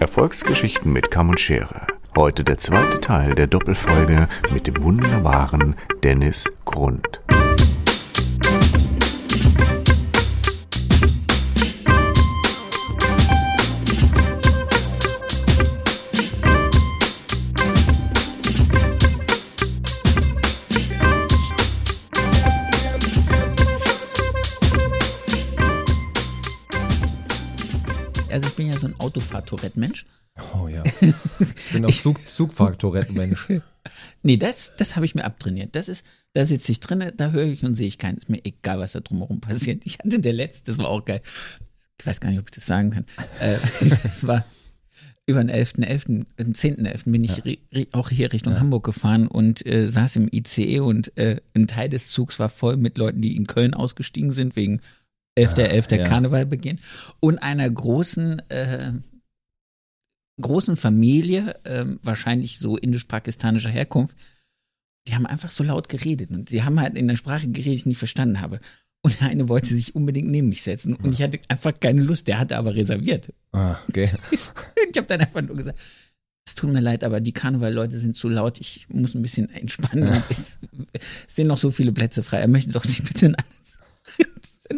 Erfolgsgeschichten mit Kamm und Schere. Heute der zweite Teil der Doppelfolge mit dem wunderbaren Dennis Grund. Also ich bin ja so ein Autofahr-Tourette-Mensch. Oh ja. Ich bin auch Zug, Zugfahrtourette-Mensch. Nee, das, das habe ich mir abtrainiert. Das ist, da sitze ich drinne, da höre ich und sehe ich keinen. Ist mir egal, was da drumherum passiert. Ich hatte der letzte, das war auch geil. Ich weiß gar nicht, ob ich das sagen kann. Äh, das war über den 11.11., den 10.11. bin ich ri- auch hier Richtung Hamburg gefahren und äh, saß im ICE und äh, ein Teil des Zugs war voll mit Leuten, die in Köln ausgestiegen sind wegen 11.11. der ja. Karnevalbeginn und einer großen äh, großen Familie, ähm, wahrscheinlich so indisch-pakistanischer Herkunft, die haben einfach so laut geredet und sie haben halt in der Sprache geredet, die ich nicht verstanden habe. Und der eine wollte sich unbedingt neben mich setzen und ich hatte einfach keine Lust, der hatte aber reserviert. Ah, okay. Ich habe dann einfach nur gesagt, es tut mir leid, aber die Karneval-Leute sind zu laut, ich muss ein bisschen entspannen. Und es, sind noch so viele Plätze frei, er möchte doch sie bitte anderes.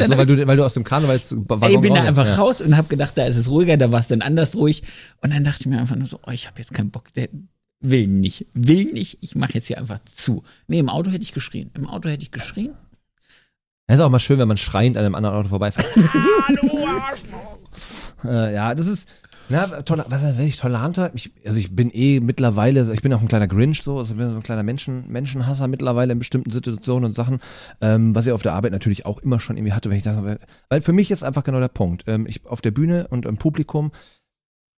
Also, weil, du, weil du aus dem Karnevalswaggon Ich bin da einfach ja. raus und habe gedacht, da ist es ruhiger, da war es dann anders ruhig. Und dann dachte ich mir einfach nur so, oh, ich habe jetzt keinen Bock, der will nicht, will nicht, ich mache jetzt hier einfach zu. Nee, im Auto hätte ich geschrien. Im Auto hätte ich geschrien. Es ist auch mal schön, wenn man schreiend an einem anderen Auto vorbeifährt. Hallo, Arschloch! äh, ja, das ist, na, toller, was ist ich toleranter? Ich, also ich bin eh mittlerweile, ich bin auch ein kleiner Grinch so, also ich bin so ein kleiner Menschen, Menschenhasser mittlerweile in bestimmten Situationen und Sachen, ähm, was ich auf der Arbeit natürlich auch immer schon irgendwie hatte, wenn ich dachte, weil für mich ist einfach genau der Punkt. Ähm, ich auf der Bühne und im Publikum,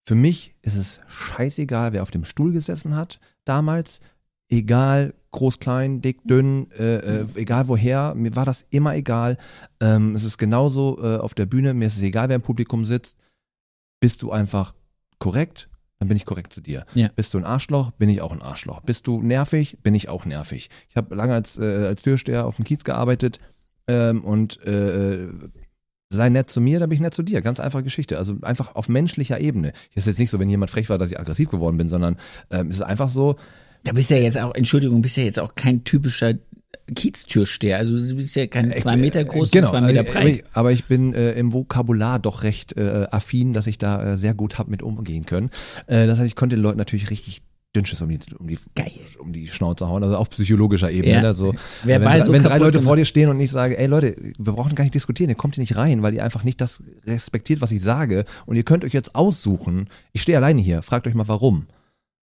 für mich ist es scheißegal, wer auf dem Stuhl gesessen hat damals, egal groß, klein, dick, dünn, äh, äh, egal woher, mir war das immer egal. Ähm, es ist genauso äh, auf der Bühne, mir ist es egal, wer im Publikum sitzt. Bist du einfach korrekt, dann bin ich korrekt zu dir. Ja. Bist du ein Arschloch, bin ich auch ein Arschloch. Bist du nervig, bin ich auch nervig. Ich habe lange als, äh, als Türsteher auf dem Kiez gearbeitet ähm, und äh, sei nett zu mir, dann bin ich nett zu dir. Ganz einfache Geschichte. Also einfach auf menschlicher Ebene. Es ist jetzt nicht so, wenn jemand frech war, dass ich aggressiv geworden bin, sondern ähm, es ist einfach so, Da bist ja jetzt auch, Entschuldigung, bist ja jetzt auch kein typischer Kieztürsteher. Also du bist ja kein zwei Meter groß genau, und zwei Meter äh, breit. Aber ich, aber ich bin äh, im Vokabular doch recht äh, affin, dass ich da äh, sehr gut hab mit umgehen können. Äh, das heißt, ich konnte den Leuten natürlich richtig dünnsches um die, um die, Geil. um die Schnauze hauen, also auf psychologischer Ebene. Ja. Also, Verbal wenn so wenn drei Leute vor gemacht. dir stehen und ich sage, ey Leute, wir brauchen gar nicht diskutieren, ihr kommt hier nicht rein, weil ihr einfach nicht das respektiert, was ich sage und ihr könnt euch jetzt aussuchen, ich stehe alleine hier, fragt euch mal warum.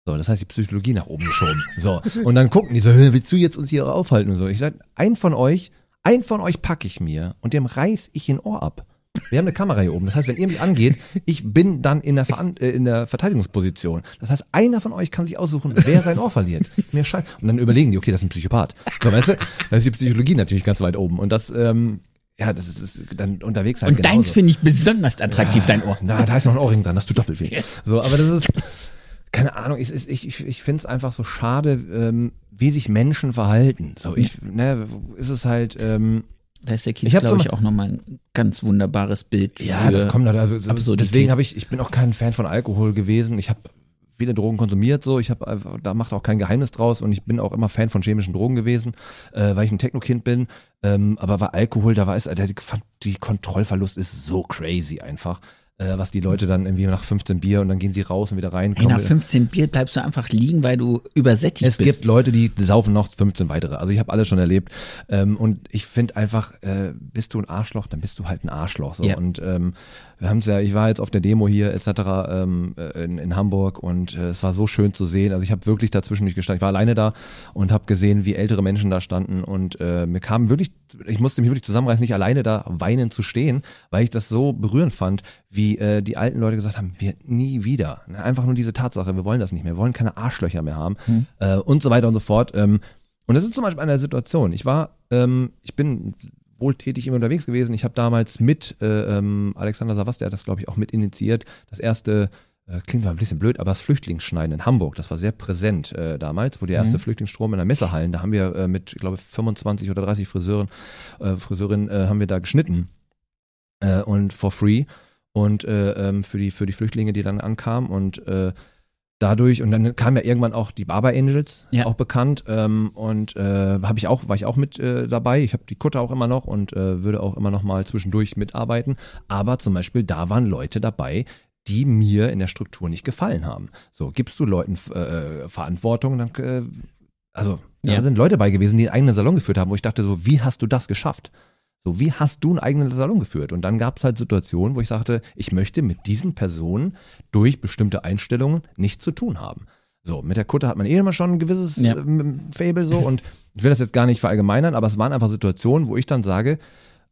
So, das heißt die Psychologie nach oben geschoben. So, und dann gucken die so, "Hä, willst du jetzt uns hier aufhalten und so. Ich sage, ein von euch, ein von euch packe ich mir und dem reiß ich ein Ohr ab. Wir haben eine Kamera hier oben. Das heißt, wenn ihr mich angeht, ich bin dann in der, Veran äh, in der Verteidigungsposition. Das heißt, einer von euch kann sich aussuchen, wer sein Ohr verliert. Ist mir scheiße. Und dann überlegen die, okay, das ist ein Psychopath. So, weißt du, da ist die Psychologie natürlich ganz weit oben. Und das, ähm, ja, das ist, ist dann unterwegs halt und deins genauso. finde ich besonders attraktiv, dein Ohr. Na, da ist noch ein Ohrring dran, das tut doppelt weh. So, aber das ist, keine Ahnung, ich, ich, ich, finde es einfach so schade, ähm, wie sich Menschen verhalten. So, ich, ne, ist es halt, ähm, Da ist der Kiez, Ich glaube ich, auch nochmal ein ganz wunderbares Bild. ja, das kommt, also, so- Absurdität. deswegen habe ich, ich bin auch kein Fan von Alkohol gewesen. Ich habe viele Drogen konsumiert, so, ich habe einfach, da macht auch kein Geheimnis draus und ich bin auch immer Fan von chemischen Drogen gewesen, äh, weil ich ein Techno-Kind bin. Ähm, aber war Alkohol, da war es, der, die Kontrollverlust ist so crazy einfach. Äh, was die Leute dann irgendwie nach 15 Bier und dann gehen sie raus und wieder rein. Ey, kommen nach wieder- 15 Bier bleibst du einfach liegen, weil du übersättigt Es bist. gibt Leute, die saufen noch 15 weitere. Also ich habe alles schon erlebt. Ähm, und ich finde einfach, äh, bist du ein Arschloch, dann bist du halt ein Arschloch. So. Ja. Und ähm, wir haben es ja, ich war jetzt auf der Demo hier etc. Ähm, äh, in, in Hamburg und äh, es war so schön zu sehen. Also ich habe wirklich dazwischen nicht gestanden. Ich war alleine da und habe gesehen, wie ältere Menschen da standen und äh, mir kam wirklich, ich musste mich wirklich zusammenreißen, nicht alleine da weinend zu stehen, weil ich das so berührend fand, wie äh, die alten Leute gesagt haben, wir nie wieder. Einfach nur diese Tatsache, wir wollen das nicht mehr, wir wollen keine Arschlöcher mehr haben äh, und so weiter und so fort. Ähm, und das ist zum Beispiel eine Situation. Ich war, ähm, ich bin wohltätig immer unterwegs gewesen. Ich habe damals mit äh, ähm, Alexander Savas, der hat das glaube ich auch mit initiiert, das erste äh, klingt mal ein bisschen blöd, aber das Flüchtlingsschneiden in Hamburg, das war sehr präsent äh, damals, wo der erste Flüchtlingsstrom in der Messehallen, da haben wir äh, mit, ich glaube, 25 oder 30 Friseuren, äh, Friseurinnen äh, haben wir da geschnitten äh, und for free. und äh, ähm, für die für die Flüchtlinge, die dann ankamen und dadurch und dann kam ja irgendwann auch die Barber Angels Ja. auch bekannt ähm, und äh, habe ich auch war ich auch mit äh, dabei. Ich habe die Kutte auch immer noch und äh, würde auch immer noch mal zwischendurch mitarbeiten. Aber zum Beispiel da waren Leute dabei, die mir in der Struktur nicht gefallen haben. So gibst du Leuten äh, Verantwortung, dann äh, also da Ja. sind Leute bei gewesen, die einen eigenen Salon geführt haben, wo ich dachte so, wie hast du das geschafft? So, wie hast du einen eigenen Salon geführt? Und dann gab es halt Situationen, wo ich sagte, ich möchte mit diesen Personen durch bestimmte Einstellungen nichts zu tun haben. So, mit der Kutte hat man eh immer schon ein gewisses Ja. ähm, Fable so und ich will das jetzt gar nicht verallgemeinern, aber es waren einfach Situationen, wo ich dann sage,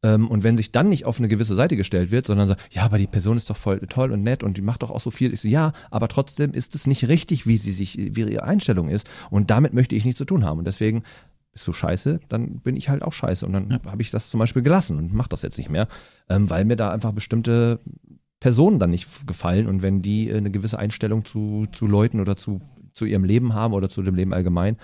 ähm, und wenn sich dann nicht auf eine gewisse Seite gestellt wird, sondern sagt, ja, aber die Person ist doch voll toll und nett und die macht doch auch so viel. Ich so, ja, aber trotzdem ist es nicht richtig, wie sie sich, wie ihre Einstellung ist. Und damit möchte ich nichts zu tun haben. Und deswegen bist du scheiße, dann bin ich halt auch scheiße. Und dann habe ich das zum Beispiel gelassen und mache das jetzt nicht mehr, ähm, weil mir da einfach bestimmte Personen dann nicht gefallen. Und wenn die äh, eine gewisse Einstellung zu, zu Leuten oder zu, zu ihrem Leben haben oder zu dem Leben allgemein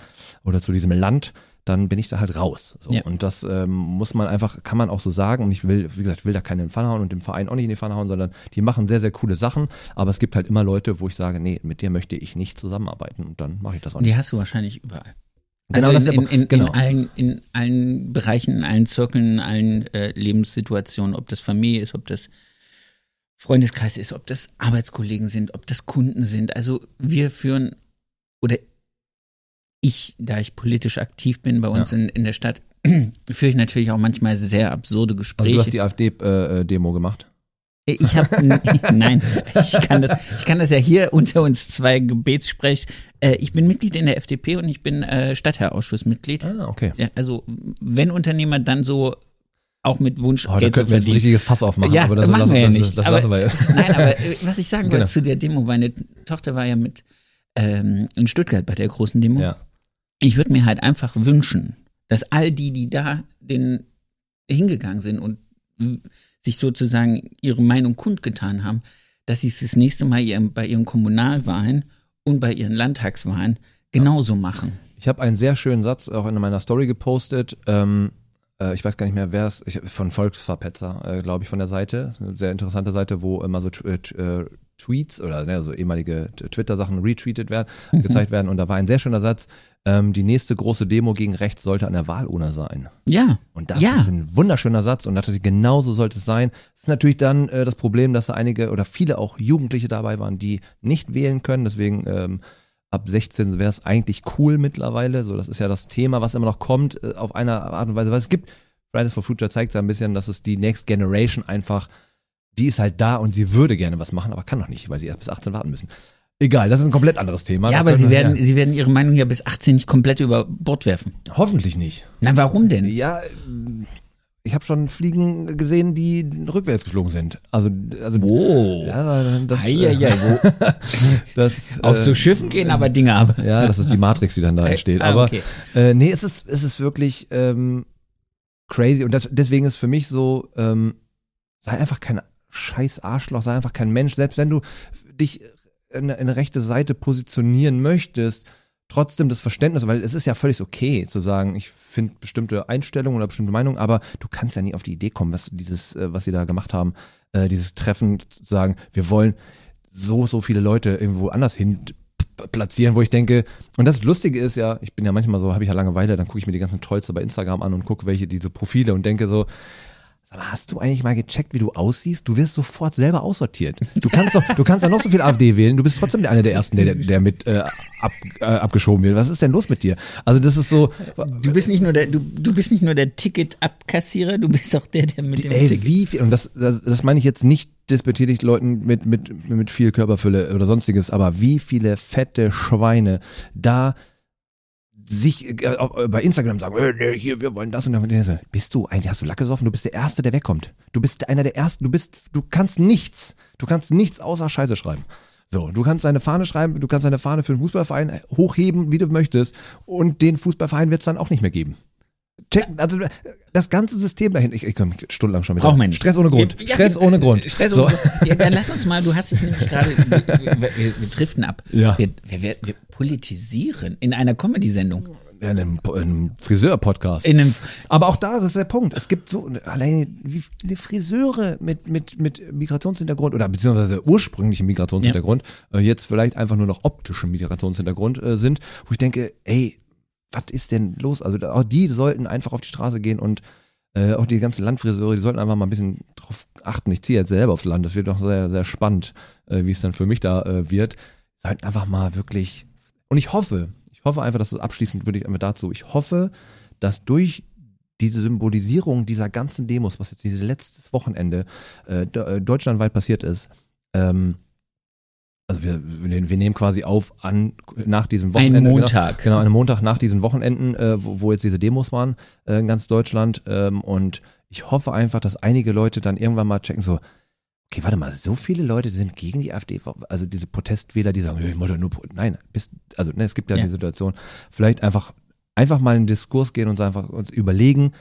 oder zu diesem Land, dann bin ich da halt raus. So. Ja. Und das ähm, muss man einfach, kann man auch so sagen. Und ich will, wie gesagt, will da keinen in den Pfanne hauen und dem Verein auch nicht in die Pfanne hauen, sondern die machen sehr, sehr coole Sachen. Aber es gibt halt immer Leute, wo ich sage, nee, mit dir möchte ich nicht zusammenarbeiten. Und dann mache ich das auch Und die nicht. hast du wahrscheinlich überall. Genau, Also in, in, in, genau. in, allen, in allen Bereichen, in allen Zirkeln, in allen äh, Lebenssituationen, ob das Familie ist, ob das Freundeskreis ist, ob das Arbeitskollegen sind, ob das Kunden sind. Also wir führen oder ich, da ich politisch aktiv bin bei uns Ja. in, in der Stadt, führe ich natürlich auch manchmal sehr absurde Also Gespräche. du hast die AfD-Demo gemacht. Ich habe nein, ich kann das, ich kann das ja hier unter uns zwei Gebetssprech. Äh, ich bin Mitglied in der FDP und ich bin äh, Stadtteilausschussmitglied. Ah, okay. Ja, also wenn Unternehmer dann so auch mit Wunsch Oh, da Geld zu könnten wir ein verdienen. richtiges Fass aufmachen. Ja, aber das machen lassen, wir ja das, nicht. Das Aber- lassen wir jetzt. Nein, aber äh, was ich sagen wollte Genau. zu der Demo, meine Tochter war ja mit ähm, in Stuttgart bei der großen Demo. Ja. Ich würde mir halt einfach wünschen, dass all die, die da den hingegangen sind und sich sozusagen ihre Meinung kundgetan haben, dass sie es das nächste Mal bei ihren Kommunalwahlen und bei ihren Landtagswahlen genauso machen. Ich habe einen sehr schönen Satz auch in meiner Story gepostet. Ähm, äh, ich weiß gar nicht mehr, wer es, ich- von Volksverpetzer, äh, glaube ich, von der Seite. Ist Eine sehr interessante Seite, wo immer so äh, äh, Tweets oder ne, so ehemalige Twitter-Sachen retweetet werden, gezeigt werden. Und da war ein sehr schöner Satz. Ähm, die nächste große Demo gegen rechts sollte an der Wahlurne sein. Ja. Und das Ja. ist ein wunderschöner Satz und natürlich genauso sollte es sein. Es ist natürlich dann äh, das Problem, dass da einige oder viele auch Jugendliche dabei waren, die nicht wählen können. Deswegen ähm, ab 16 wäre es eigentlich cool mittlerweile. So, das ist ja das Thema, was immer noch kommt äh, auf eine Art und Weise. Weil es gibt, Fridays for Future zeigt ja ein bisschen, dass es die Next Generation einfach, die ist halt da und sie würde gerne was machen, aber kann noch nicht, weil sie erst bis 18 warten müssen. Egal, das ist ein komplett anderes Thema. Ja, aber sie werden, sie werden ihre Meinung ja bis 18 nicht komplett über Bord werfen. ja, hoffentlich nicht. Na, warum denn? Ja, ich habe schon Fliegen gesehen, die rückwärts geflogen sind. Also, also Oh. ja, das, Eieiei, wo das, auf äh, so Schiffen gehen aber Dinge ab. Ja, das ist die Matrix, die dann da entsteht. Ah, Aber okay. äh, nee, es ist, es ist wirklich ähm, crazy. Und das, deswegen ist für mich so, ähm, sei einfach kein scheiß Arschloch, sei einfach kein Mensch. Selbst wenn du dich in, in eine rechte Seite positionieren möchtest, trotzdem das Verständnis, weil es ist ja völlig okay zu sagen, ich finde bestimmte Einstellungen oder bestimmte Meinungen, aber du kannst ja nie auf die Idee kommen, was dieses, äh, was sie da gemacht haben, äh, dieses Treffen zu sagen, wir wollen so, so viele Leute irgendwo anders hin platzieren, wo ich denke, und das Lustige ist ja, ich bin ja manchmal so, habe ich ja Langeweile, dann gucke ich mir die ganzen Trolls bei Instagram an und gucke, welche diese Profile und denke so, mal, hast du eigentlich mal gecheckt, wie du aussiehst? Du wirst sofort selber aussortiert. Du kannst doch, du kannst doch noch so viel AfD wählen, du bist trotzdem der einer der ersten, der, der mit äh, ab, äh, abgeschoben wird. Was ist denn los mit dir? Also das ist so, Du bist nicht nur der, du, du bist nicht nur der Ticketabkassierer, du bist auch der, der mit dem Ey, Ticket. wie viel, und das, das, das meine ich jetzt nicht despektierlich Leuten mit, mit, mit viel Körperfülle oder sonstiges, aber wie viele fette Schweine da sich äh, äh, bei Instagram sagen, äh, nee, hier, wir wollen das und das. Bist du eigentlich, hast du Lack gesoffen? Du bist der Erste, der wegkommt. Du bist einer der Ersten, du bist, du kannst nichts. Du kannst nichts außer Scheiße schreiben. So, du kannst deine Fahne schreiben, du kannst deine Fahne für den Fußballverein hochheben, wie du möchtest, und den Fußballverein wird es dann auch nicht mehr geben. Check, also das ganze System dahin, ich, ich kann mich stundenlang schon mit Braucht man. Stress ohne Grund. Ja, Stress ja, ohne Grund. Stress so. ohne Grund. Ja, dann lass uns mal, du hast es nämlich gerade, wir, wir, wir driften ab. Ja. Wir, wir, wir, politisieren in einer Comedy-Sendung. in einem, in einem Friseur-Podcast. In einem, Aber auch da das ist der Punkt. Es gibt so alleine wie viele Friseure mit, mit, mit Migrationshintergrund oder beziehungsweise ursprünglichen Migrationshintergrund, äh, jetzt vielleicht einfach nur noch optischem Migrationshintergrund äh, sind, wo ich denke, ey, was ist denn los? Also auch die sollten einfach auf die Straße gehen und äh, auch die ganzen Landfriseure, die sollten einfach mal ein bisschen drauf achten. Ich ziehe jetzt selber aufs Land, das wird doch sehr, sehr spannend, äh, wie es dann für mich da äh, wird. Sollten einfach mal wirklich, und ich hoffe, ich hoffe einfach, dass es abschließend würde ich einfach dazu, ich hoffe, dass durch diese Symbolisierung dieser ganzen Demos, was jetzt dieses letztes Wochenende äh, äh, deutschlandweit passiert ist, ähm, also wir, wir, nehmen quasi auf an nach diesem Wochenende. ein genau. Montag. Genau, einen Montag nach diesen Wochenenden, äh, wo, wo jetzt diese Demos waren äh, in ganz Deutschland. Ähm, und ich hoffe einfach, dass einige Leute dann irgendwann mal checken, so, okay, warte mal, so viele Leute sind gegen die AfD, also diese Protestwähler, die sagen, ich muss nur, Pro-" nein, bist, also ne, es gibt ja, Ja. die Situation, vielleicht einfach, einfach mal in den Diskurs gehen und einfach uns überlegen,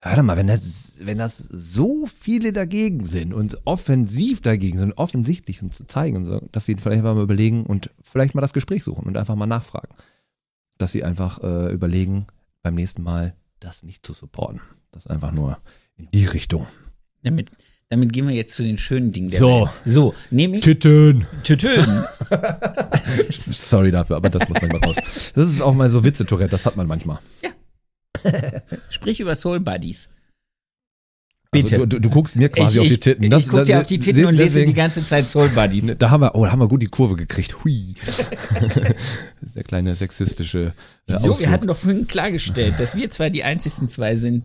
warte mal, wenn das, wenn das so viele dagegen sind und offensiv dagegen sind, offensichtlich zu zeigen, und so, dass sie vielleicht einfach mal überlegen und vielleicht mal das Gespräch suchen und einfach mal nachfragen. Dass sie einfach äh, überlegen, beim nächsten Mal das nicht zu supporten. Das einfach nur in die Richtung. Damit, damit gehen wir jetzt zu den schönen Dingen der So. Welt. So, nämlich Titten. Tütön. Sorry dafür, aber das muss manchmal raus. Das ist auch mal so Witze-Tourette, das hat man manchmal. Sprich über Soul Buddies. Bitte. Also, du, du, du guckst mir quasi ich, auf die Titten. ich gucke dir auf die Titten und lese deswegen- die ganze Zeit Soul Buddies. Ne, Da haben wir, oh, da haben wir gut die Kurve gekriegt. Hui. Das ist der kleine sexistische äh, So, wir hatten doch vorhin klargestellt, dass wir zwar die einzigsten zwei sind,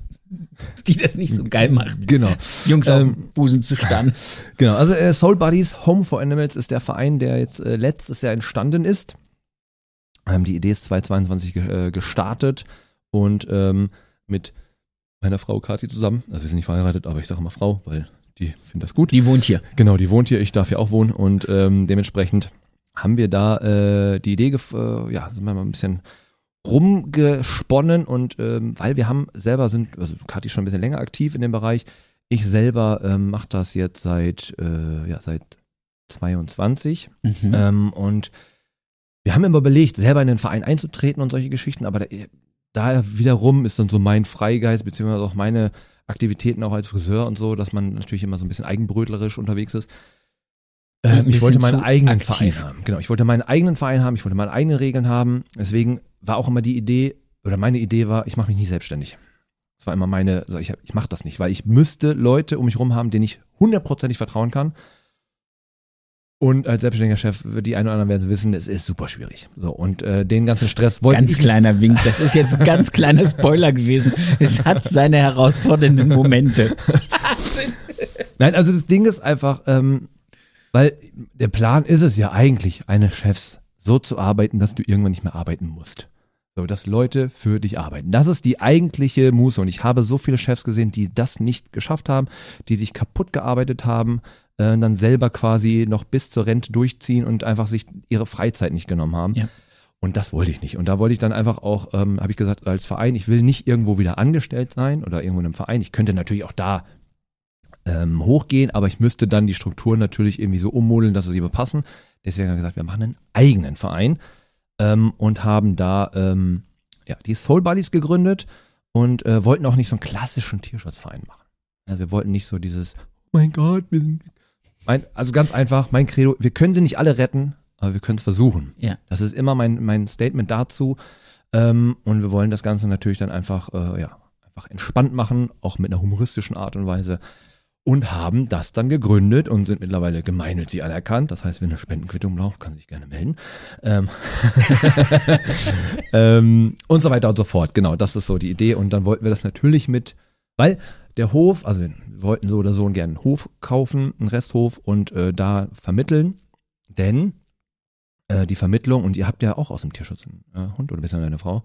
die das nicht so geil macht. Genau. Jungs auf Ähm, den Busen zu starren. Genau, also äh, Soul Buddies Home for Animals ist der Verein, der jetzt äh, letztes Jahr entstanden ist. Ähm, die Idee ist 2022 ge äh, gestartet und ähm, mit meiner Frau Kathi zusammen. Also wir sind nicht verheiratet, aber ich sage immer Frau, weil die findet das gut. Die wohnt hier. Genau, die wohnt hier, ich darf hier auch wohnen und ähm, dementsprechend haben wir da äh, die Idee, gef- äh, ja, sind wir mal ein bisschen rumgesponnen und ähm, weil wir haben selber sind, also Kathi ist schon ein bisschen länger aktiv in dem Bereich, ich selber ähm, mache das jetzt seit, äh, ja, seit 22 Mhm. ähm, und wir haben immer überlegt, selber in den Verein einzutreten und solche Geschichten, aber da, da wiederum ist dann so mein Freigeist, beziehungsweise auch meine Aktivitäten auch als Friseur und so, dass man natürlich immer so ein bisschen eigenbrötlerisch unterwegs ist. Ähm, ich wollte meinen eigenen aktiv. Verein haben. Genau, ich wollte meinen eigenen Verein haben, ich wollte meine eigenen Regeln haben. Deswegen war auch immer die Idee, oder meine Idee war, ich mache mich nie selbstständig. Das war immer meine, also ich, ich mache das nicht, weil ich müsste Leute um mich rum haben, denen ich hundertprozentig vertrauen kann. Und als selbstständiger Chef, die einen oder anderen werden wissen, es ist super schwierig. So, und äh, den ganzen Stress wollte Ganz ich kleiner Wink. Das ist jetzt ein ganz kleiner Spoiler gewesen. Es hat seine herausfordernden Momente. Nein, also das Ding ist einfach, ähm, weil der Plan ist es ja eigentlich, eines Chefs so zu arbeiten, dass du irgendwann nicht mehr arbeiten musst. So, dass Leute für dich arbeiten. Das ist die eigentliche Muße. Und ich habe so viele Chefs gesehen, die das nicht geschafft haben, die sich kaputt gearbeitet haben, äh, dann selber quasi noch bis zur Rente durchziehen und einfach sich ihre Freizeit nicht genommen haben. Ja. Und das wollte ich nicht. Und da wollte ich dann einfach auch, ähm, habe ich gesagt, als Verein, ich will nicht irgendwo wieder angestellt sein oder irgendwo in einem Verein. Ich könnte natürlich auch da ähm, hochgehen, aber ich müsste dann die Strukturen natürlich irgendwie so ummodeln, dass sie passen. Deswegen haben wir gesagt, wir machen einen eigenen Verein ähm, und haben da ähm, ja, die Soul Buddies gegründet und äh, wollten auch nicht so einen klassischen Tierschutzverein machen. Also wir wollten nicht so dieses, oh mein Gott, wir sind. Mein, also ganz einfach, mein Credo, wir können sie nicht alle retten, aber wir können es versuchen. Ja. Das ist immer mein, mein Statement dazu. Ähm, und wir wollen das Ganze natürlich dann einfach, äh, ja, einfach entspannt machen, auch mit einer humoristischen Art und Weise. Und haben das dann gegründet und sind mittlerweile gemeinnützig anerkannt. Das heißt, wenn eine Spendenquittung braucht, kann sich gerne melden. Ähm, ähm, und so weiter und so fort. Genau, das ist so die Idee. Und dann wollten wir das natürlich mit, weil der Hof, also wir wollten so oder so gerne einen Hof kaufen, einen Resthof und äh, da vermitteln. Denn äh, die Vermittlung, und ihr habt ja auch aus dem Tierschutz einen äh, Hund oder besser eine Frau.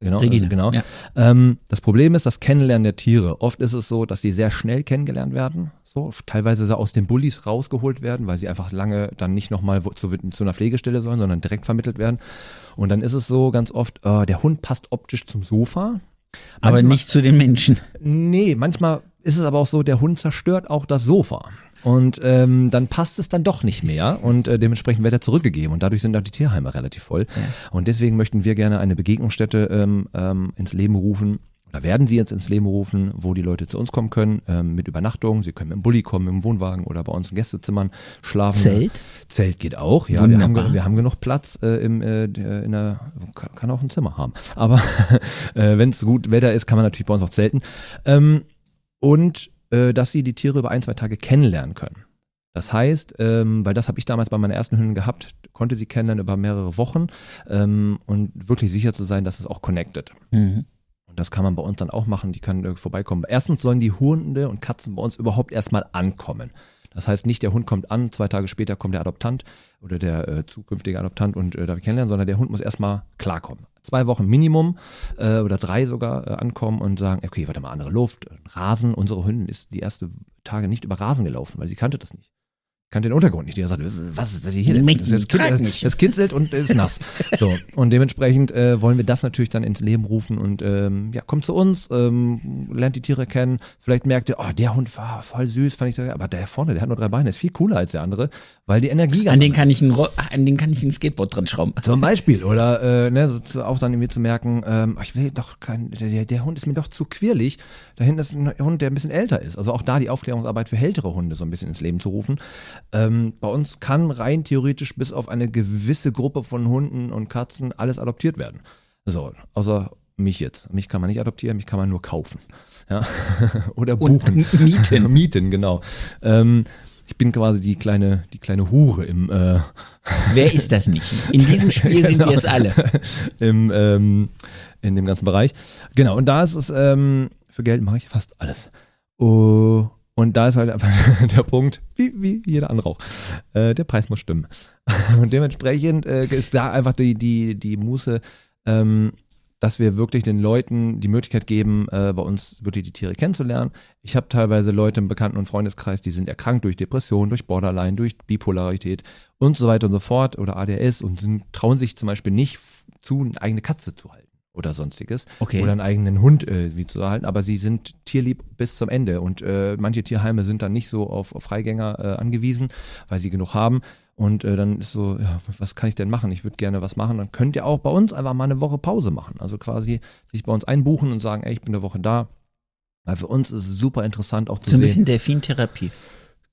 Genau, Regina. also genau. Ja. Ähm, das Problem ist das Kennenlernen der Tiere. Oft ist es so, dass die sehr schnell kennengelernt werden. So, teilweise so aus den Bullies rausgeholt werden, weil sie einfach lange dann nicht nochmal zu, zu einer Pflegestelle sollen, sondern direkt vermittelt werden. Und dann ist es so ganz oft, äh, der Hund passt optisch zum Sofa. Aber Manchmal- nicht zu den Menschen. Nee, manchmal ist es aber auch so, der Hund zerstört auch das Sofa. Und ähm, dann passt es dann doch nicht mehr und äh, dementsprechend wird er zurückgegeben und dadurch sind auch die Tierheime relativ voll. Und deswegen möchten wir gerne eine Begegnungsstätte ähm, ähm, ins Leben rufen, oder werden sie jetzt ins Leben rufen, wo die Leute zu uns kommen können, ähm, mit Übernachtung. Sie können mit dem Bulli kommen, dem Wohnwagen oder bei uns in Gästezimmern schlafen. Zelt? Zelt geht auch, ja. Wir haben, wir haben genug Platz äh, im, äh, der- in der, kann, kann auch ein Zimmer haben. Aber äh, wenn es gut Wetter ist, kann man natürlich bei uns auch zelten. Ähm, und äh, dass sie die Tiere über ein, zwei Tage kennenlernen können. Das heißt, ähm, weil das habe ich damals bei meiner ersten Hündin gehabt, konnte sie kennenlernen über mehrere Wochen ähm, und wirklich sicher zu sein, dass es auch connected. Mhm. Und das kann man bei uns dann auch machen, die kann äh, vorbeikommen. Erstens sollen die Hunde und Katzen bei uns überhaupt erstmal ankommen. Das heißt nicht, der Hund kommt an, zwei Tage später kommt der Adoptant oder der äh, zukünftige Adoptant und äh, darf ich kennenlernen, sondern der Hund muss erstmal klarkommen. Zwei Wochen Minimum äh, oder drei sogar äh, ankommen und sagen, okay, warte mal, andere Luft, Rasen. Unsere Hündin ist die erste Tage nicht über Rasen gelaufen, weil sie kannte das nicht. Kannte den Untergrund nicht. Die hat gesagt, was ist das hier denn? Das, das, trag das, das kitzelt und ist nass. So, und dementsprechend äh, wollen wir das natürlich dann ins Leben rufen und ähm, ja, kommt zu uns, ähm, lernt die Tiere kennen. Vielleicht merkt ihr, oh, der Hund war voll süß, fand ich so, aber der vorne, der hat nur drei Beine, ist viel cooler als der andere, weil die Energie ganz An den kann ich ein, an den kann ich ein Skateboard dran schrauben. zum Beispiel. Oder äh, ne, so auch dann irgendwie zu merken, ähm, ich will doch kein, der, der- der Hund ist mir doch zu quirlig. Da hinten ist ein Hund, der ein bisschen älter ist. Also auch da die Aufklärungsarbeit für ältere Hunde so ein bisschen ins Leben zu rufen. Ähm, bei uns kann rein theoretisch bis auf eine gewisse Gruppe von Hunden und Katzen alles adoptiert werden. So, außer mich jetzt. Mich kann man nicht adoptieren, mich kann man nur kaufen. Ja? Oder Und buchen. mieten. mieten, genau. Ähm, ich bin quasi die kleine, die kleine Hure im äh, Wer ist das nicht? In diesem Spiel sind Genau. wir es alle. im, ähm, in dem ganzen Bereich. Genau, und da ist es, ähm, für Geld mache ich fast alles. Oh, und da ist halt einfach der Punkt, wie, wie jeder andere auch, äh, der Preis muss stimmen. Und dementsprechend äh, ist da einfach die, die, die Muße, ähm, dass wir wirklich den Leuten die Möglichkeit geben, äh, bei uns wirklich die Tiere kennenzulernen. Ich habe teilweise Leute im Bekannten- und Freundeskreis, die sind erkrankt durch Depression, durch Borderline, durch Bipolarität und so weiter und so fort oder ADS und sind, trauen sich zum Beispiel nicht zu, eine eigene Katze zu halten oder sonstiges Okay. oder einen eigenen Hund äh, wie zu halten, aber sie sind tierlieb bis zum Ende und äh, manche Tierheime sind dann nicht so auf, auf Freigänger äh, angewiesen, weil sie genug haben und äh, dann ist so, ja, was kann ich denn machen? Ich würde gerne was machen. Dann könnt ihr auch bei uns einfach mal eine Woche Pause machen. Also quasi sich bei uns einbuchen und sagen, ey, ich bin eine Woche da. Weil für uns ist es super interessant auch zu So ein sehen. bisschen Delfintherapie.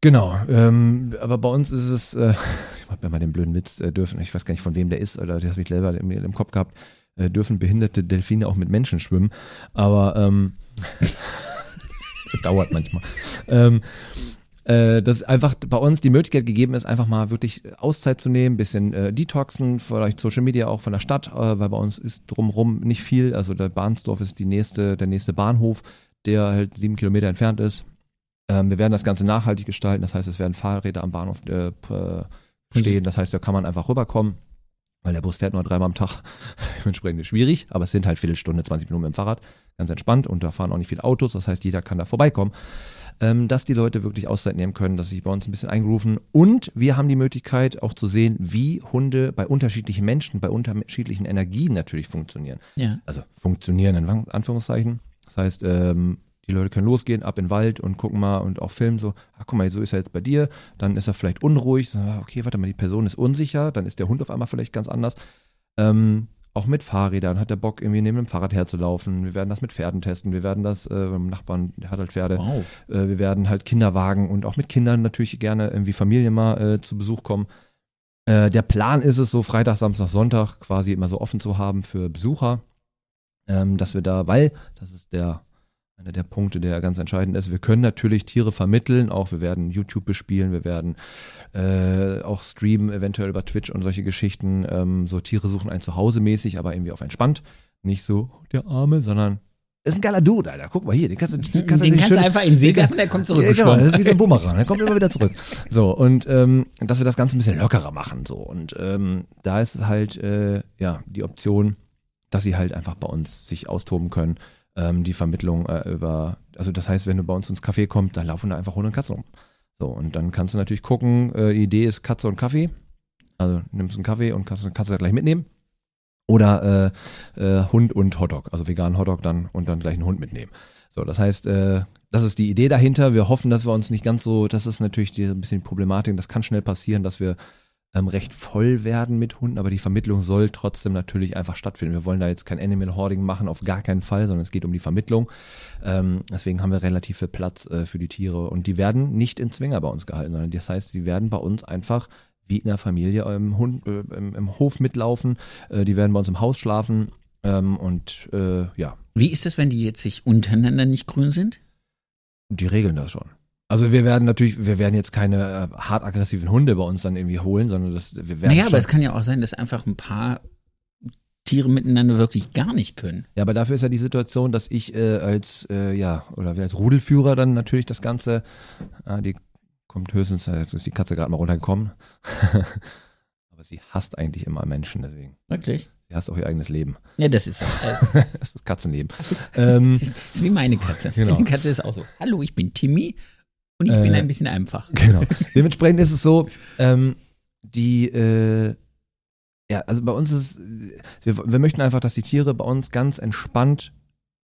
Genau, ähm, aber bei uns ist es, äh, ich habe ja mal den blöden Witz äh, dürfen, ich weiß gar nicht von wem der ist, oder der hat mich selber im, im Kopf gehabt, äh, dürfen behinderte Delfine auch mit Menschen schwimmen, aber ähm, dauert manchmal. Ähm, äh, dass einfach bei uns die Möglichkeit gegeben ist, einfach mal wirklich Auszeit zu nehmen, bisschen äh, detoxen, vielleicht Social Media auch von der Stadt, äh, weil bei uns ist drumherum nicht viel. Also der Bahnsdorf ist die nächste, der nächste Bahnhof, der halt sieben Kilometer entfernt ist. Ähm, wir werden das Ganze nachhaltig gestalten, das heißt, es werden Fahrräder am Bahnhof äh, stehen, das heißt, da kann man einfach rüberkommen, weil der Bus fährt nur dreimal am Tag. Dementsprechend ist schwierig, aber es sind halt Viertelstunde, 20 Minuten mit dem Fahrrad, ganz entspannt und da fahren auch nicht viele Autos, das heißt, jeder kann da vorbeikommen. Ähm, dass die Leute wirklich Auszeit nehmen können, dass sie sich bei uns ein bisschen eingerufen und wir haben die Möglichkeit auch zu sehen, wie Hunde bei unterschiedlichen Menschen, bei unterschiedlichen Energien natürlich funktionieren Ja. also funktionieren in Anführungszeichen. Das heißt, ähm, die Leute können losgehen, ab in den Wald und gucken mal und auch filmen so, ach guck mal, so ist er jetzt bei dir, dann ist er vielleicht unruhig, so, ah, okay, warte mal, die Person ist unsicher, dann ist der Hund auf einmal vielleicht ganz anders. Ähm, auch mit Fahrrädern hat der Bock irgendwie neben dem Fahrrad herzulaufen. Wir werden das mit Pferden testen. Wir werden das, äh, beim Nachbarn, der hat halt Pferde. Wow. Äh, wir werden halt Kinderwagen und auch mit Kindern natürlich gerne irgendwie Familie mal äh, zu Besuch kommen. Äh, der Plan ist es so, Freitag, Samstag, Sonntag quasi immer so offen zu haben für Besucher, ähm, dass wir da, weil, das ist der einer der Punkte, der ganz entscheidend ist. Wir können natürlich Tiere vermitteln, auch wir werden YouTube bespielen, wir werden äh, auch streamen, eventuell über Twitch und solche Geschichten. Ähm, so Tiere suchen ein Zuhause mäßig, aber irgendwie auf entspannt. Nicht so der Arme, sondern ist ein geiler Dude, Alter. Guck mal hier, den kannst du, Den kannst du schön- einfach in den See den werfen, der kommt ja, genau, das ist wie so ein Bumerang, der kommt immer wieder zurück. So, und ähm, dass wir das Ganze ein bisschen lockerer machen. So. Und ähm, da ist halt äh, ja die Option, dass sie halt einfach bei uns sich austoben können. Ähm, die Vermittlung äh, über, also das heißt, wenn du bei uns ins Café kommst, dann laufen da einfach Hunde und Katzen rum. So, und dann kannst du natürlich gucken, äh, Idee ist Katze und Kaffee. Also nimmst einen Kaffee und kannst, du das gleich mitnehmen. Oder äh, äh, Hund und Hotdog, also veganen Hotdog dann und dann gleich einen Hund mitnehmen. So, das heißt, äh, das ist die Idee dahinter. Wir hoffen, dass wir uns nicht ganz so, das ist natürlich die, ein bisschen Problematik, das kann schnell passieren, dass wir ähm, recht voll werden mit Hunden, aber die Vermittlung soll trotzdem natürlich einfach stattfinden. Wir wollen da jetzt kein Animal Hoarding machen, auf gar keinen Fall, sondern es geht um die Vermittlung. Ähm, deswegen haben wir relativ viel Platz äh, für die Tiere und die werden nicht in Zwinger bei uns gehalten, sondern das heißt, sie werden bei uns einfach wie in der Familie im, Hund, äh, im, im Hof mitlaufen, äh, die werden bei uns im Haus schlafen ähm, und äh, ja. Wie ist das, wenn die jetzt sich untereinander nicht grün sind? Die regeln das schon. Also wir werden natürlich, wir werden jetzt keine äh, hart aggressiven Hunde bei uns dann irgendwie holen, sondern das, wir werden. Naja, aber es kann ja auch sein, dass einfach ein paar Tiere miteinander wirklich gar nicht können. Ja, aber dafür ist ja die Situation, dass ich äh, als, äh, ja, oder wir als Rudelführer dann natürlich das Ganze, äh, die kommt höchstens, äh, jetzt ist die Katze gerade mal runtergekommen. aber sie hasst eigentlich immer Menschen, deswegen. Wirklich? Sie hasst auch ihr eigenes Leben. Ja, das ist, äh, das ist das Katzenleben. ähm, das ist wie meine Katze. Genau. Meine Katze ist auch so. Hallo, ich bin Timmy und ich bin Äh, ein bisschen einfach. Genau. Dementsprechend ist es so, ähm, die, äh, ja, also bei uns ist, wir, wir möchten einfach, dass die Tiere bei uns ganz entspannt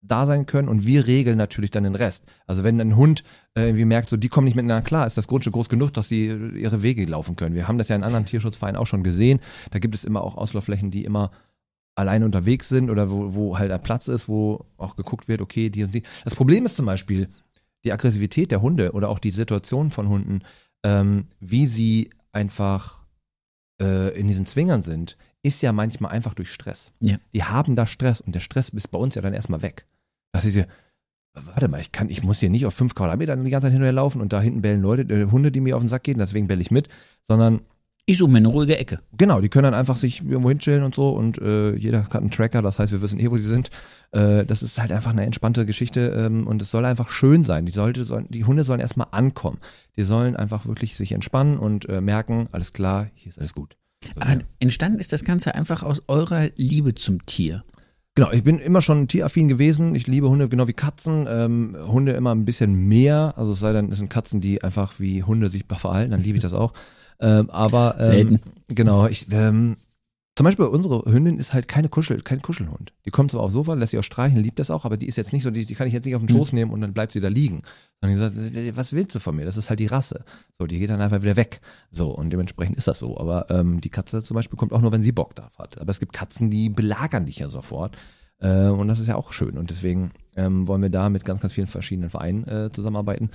da sein können und wir regeln natürlich dann den Rest. Also wenn ein Hund äh, irgendwie merkt, so die kommen nicht miteinander klar, ist das Grundstück groß genug, dass sie ihre Wege laufen können. Wir haben das ja in anderen Tierschutzvereinen auch schon gesehen. Da gibt es immer auch Auslaufflächen, die immer alleine unterwegs sind oder wo, wo halt ein Platz ist, wo auch geguckt wird, okay, die und die. Das Problem ist zum Beispiel die Aggressivität der Hunde oder auch die Situation von Hunden, ähm, wie sie einfach äh, in diesen Zwingern sind, ist ja manchmal einfach durch Stress. Ja. Die haben da Stress und der Stress ist bei uns ja dann erstmal weg. Das ist ja, warte mal, ich kann, ich muss hier nicht auf fünf Quadratmetern die ganze Zeit hinterher laufen und da hinten bellen Leute, äh, Hunde, die mir auf den Sack gehen, deswegen belle ich mit, sondern Ich suche mir eine ruhige Ecke. Genau, die können dann einfach sich irgendwo hinchillen und so und äh, jeder hat einen Tracker, das heißt, wir wissen eh, wo sie sind. Äh, das ist halt einfach eine entspannte Geschichte ähm, und es soll einfach schön sein. Die, sollte, sollen, die Hunde sollen erstmal ankommen. Die sollen einfach wirklich sich entspannen und äh, merken, alles klar, hier ist alles gut. Aber entstanden ist das Ganze einfach aus eurer Liebe zum Tier. Genau, ich bin immer schon tieraffin gewesen. Ich liebe Hunde genau wie Katzen. Ähm, Hunde immer ein bisschen mehr. Also es sei denn, es sind Katzen, die einfach wie Hunde sich verhalten, dann liebe ich das auch. Ähm, aber ähm, Selten. Genau, ich ähm, zum Beispiel unsere Hündin ist halt keine Kuschel, kein Kuschelhund. Die kommt zwar aufs Sofa, lässt sich auch streicheln, liebt das auch, aber die ist jetzt nicht so, die, die kann ich jetzt nicht auf den Schoß nehmen und dann bleibt sie da liegen. Sondern die sagt, was willst du von mir? Das ist halt die Rasse. So, die geht dann einfach wieder weg. So, und dementsprechend ist das so. Aber ähm, die Katze zum Beispiel kommt auch nur, wenn sie Bock drauf hat. Aber es gibt Katzen, die belagern dich ja sofort. Äh, und das ist ja auch schön. Und deswegen ähm, wollen wir da mit ganz, ganz vielen verschiedenen Vereinen äh, zusammenarbeiten,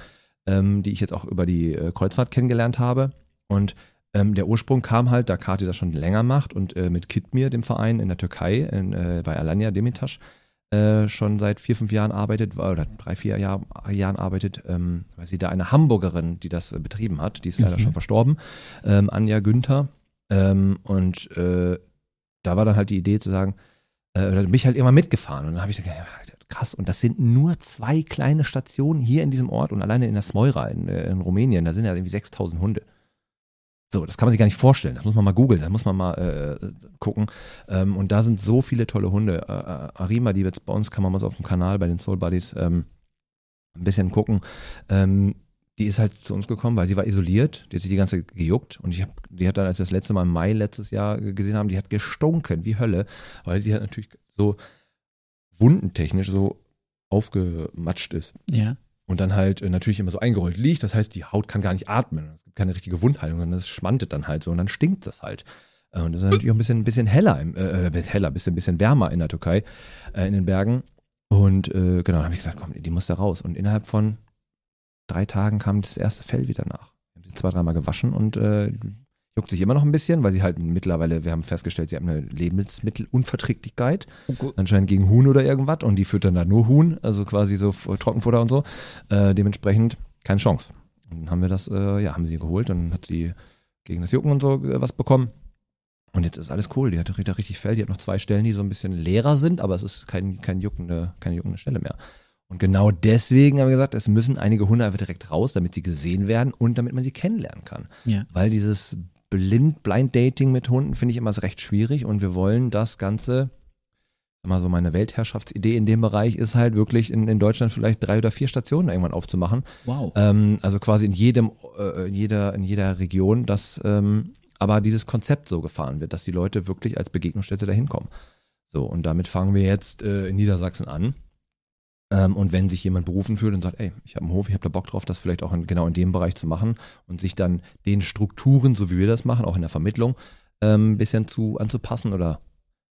ähm, die ich jetzt auch über die äh, Kreuzfahrt kennengelernt habe. Und ähm, der Ursprung kam halt, da Kati das schon länger macht und äh, mit Kitmir, dem Verein in der Türkei, in, äh, bei Alanya Demirtas, äh, schon seit vier, fünf Jahren arbeitet, oder drei, vier Jahr, Jahren arbeitet, ähm, weil sie da eine Hamburgerin, die das äh, betrieben hat, die ist leider Mhm. schon verstorben, ähm, Anja Günther. Ähm, und äh, da war dann halt die Idee zu sagen, äh, oder bin ich halt immer mitgefahren. Und dann habe ich gedacht, krass, und das sind nur zwei kleine Stationen hier in diesem Ort und alleine in der Smoira in, äh, in Rumänien, da sind ja irgendwie 6000 Hunde. So, das kann man sich gar nicht vorstellen. Das muss man mal googeln, da muss man mal äh, gucken. Ähm, und da sind so viele tolle Hunde. Äh, äh, Arima, die jetzt bei uns, kann man mal so auf dem Kanal bei den Soul Buddies ähm, ein bisschen gucken. Ähm, die ist halt zu uns gekommen, weil sie war isoliert. Die hat sich die ganze Zeit gejuckt. Und ich hab, die hat dann, als wir das letzte Mal im Mai letztes Jahr gesehen haben, die hat gestunken wie Hölle, weil sie halt natürlich so wundentechnisch so aufgematscht ist Ja. Und dann halt äh, natürlich immer so eingerollt liegt. Das heißt, die Haut kann gar nicht atmen. Es gibt keine richtige Wundheilung, sondern es schmantet dann halt so und dann stinkt das halt. Äh, Und das ist natürlich auch ein bisschen, ein bisschen heller, im, äh, äh, heller, ein bisschen, ein bisschen wärmer in der Türkei, äh, in den Bergen. Und äh, genau, dann habe ich gesagt, komm, die muss da raus. Und innerhalb von drei Tagen kam das erste Fell wieder nach. Wir haben sie zwei, dreimal gewaschen und äh, juckt sich immer noch ein bisschen, weil sie halt mittlerweile, wir haben festgestellt, sie haben eine Lebensmittelunverträglichkeit anscheinend gegen Huhn oder irgendwas und die füttern da nur Huhn, also quasi so Trockenfutter und so. Äh, dementsprechend keine Chance. Und dann haben wir das, äh, ja, haben sie geholt und hat sie gegen das Jucken und so äh, was bekommen. Und jetzt ist alles cool. Die hat richtig, richtig Fell. Die hat noch zwei Stellen, die so ein bisschen leerer sind, aber es ist kein, kein juckende, keine juckende Stelle mehr. Und genau deswegen haben wir gesagt, es müssen einige Hunde einfach direkt raus, damit sie gesehen werden und damit man sie kennenlernen kann. Ja. Weil dieses Blind, Blind Dating mit Hunden finde ich immer recht schwierig und wir wollen das Ganze, sag mal so meine Weltherrschaftsidee in dem Bereich ist halt wirklich in, in Deutschland vielleicht drei oder vier Stationen irgendwann aufzumachen. Wow. Ähm, also quasi in jedem, äh, in jeder, in jeder Region, dass ähm, aber dieses Konzept so gefahren wird, dass die Leute wirklich als Begegnungsstätte dahin kommen. So, und damit fangen wir jetzt äh, in Niedersachsen an. Ähm, und wenn sich jemand berufen fühlt und sagt, ey, ich habe einen Hof, ich habe da Bock drauf, das vielleicht auch in, genau in dem Bereich zu machen und sich dann den Strukturen, so wie wir das machen, auch in der Vermittlung, ähm, ein bisschen zu anzupassen oder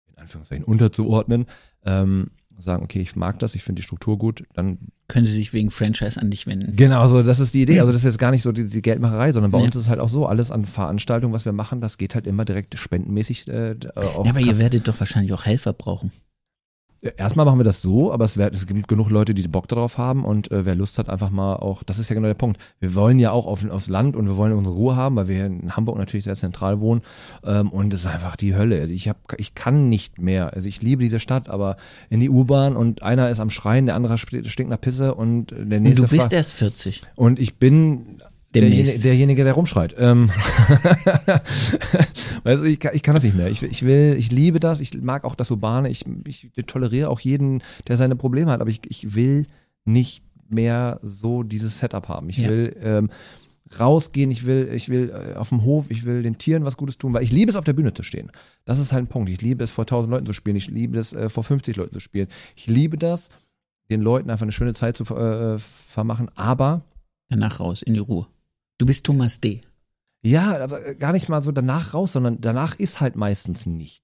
in Anführungszeichen unterzuordnen, ähm, sagen, okay, ich mag das, ich finde die Struktur gut, dann Können Sie sich wegen Franchise an dich wenden? Genau, so das ist die Idee. Also das ist jetzt gar nicht so die, die Geldmacherei, sondern bei Ja. uns ist es halt auch so, alles an Veranstaltungen, was wir machen, das geht halt immer direkt spendenmäßig äh, auf Ja, aber ihr Kasse. werdet doch wahrscheinlich auch Helfer brauchen. Erstmal machen wir das so, aber es, wär, es gibt genug Leute, die Bock darauf haben und äh, wer Lust hat, einfach mal auch, das ist ja genau der Punkt. Wir wollen ja auch auf, aufs Land und wir wollen unsere Ruhe haben, weil wir hier in Hamburg natürlich sehr zentral wohnen ähm, und es ist einfach die Hölle. Also ich, hab, ich kann nicht mehr. Also ich liebe diese Stadt, aber in die U-Bahn und einer ist am Schreien, der andere stinkt nach Pisse und der Und nächste du bist erst 40. und ich bin derjenige, derjenige, der rumschreit. Ähm, also ich kann, ich kann das nicht mehr. Ich, ich will, ich liebe das. Ich mag auch das Urbane. Ich, ich toleriere auch jeden, der seine Probleme hat. Aber ich, ich will nicht mehr so dieses Setup haben. Ich Ja. will ähm, rausgehen. Ich will, ich will äh, auf dem Hof. Ich will den Tieren was Gutes tun, weil ich liebe es auf der Bühne zu stehen. Das ist halt ein Punkt. Ich liebe es vor 1000 Leuten zu spielen. Ich liebe es äh, vor 50 Leuten zu spielen. Ich liebe das, den Leuten einfach eine schöne Zeit zu ver- äh, vermachen. Aber Danach raus, in die Ruhe. Du bist Thomas D. Ja, aber gar nicht mal so danach raus, sondern danach ist halt meistens nichts.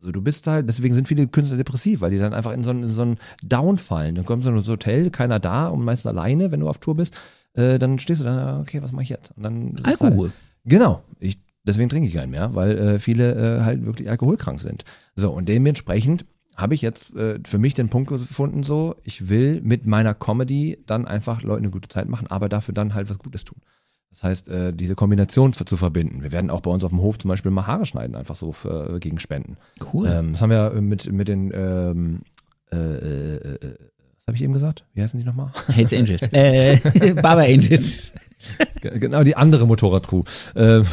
Also du bist halt, deswegen sind viele Künstler depressiv, weil die dann einfach in so, einen- in so einen Down fallen. Dann kommst du in so ein Hotel, keiner da und meistens alleine, wenn du auf Tour bist. Äh, dann stehst du da, okay, was mache ich jetzt? Und dann es Alkohol. Halt, genau. Ich, deswegen trinke ich keinen mehr, weil äh, viele äh, halt wirklich alkoholkrank sind. So, und dementsprechend habe ich jetzt äh, für mich den Punkt gefunden, so, ich will mit meiner Comedy dann einfach Leuten eine gute Zeit machen, aber dafür dann halt was Gutes tun. Das heißt, äh, diese Kombination zu verbinden. Wir werden auch bei uns auf dem Hof zum Beispiel mal Haare schneiden, einfach so für, äh, gegen Spenden. Cool. Ähm, das haben wir mit, mit den, ähm, äh, äh, äh, habe ich eben gesagt? Wie heißen die nochmal? Hells Angels. äh, Baba Angels. Ge- genau, die andere Motorradcrew. Ähm,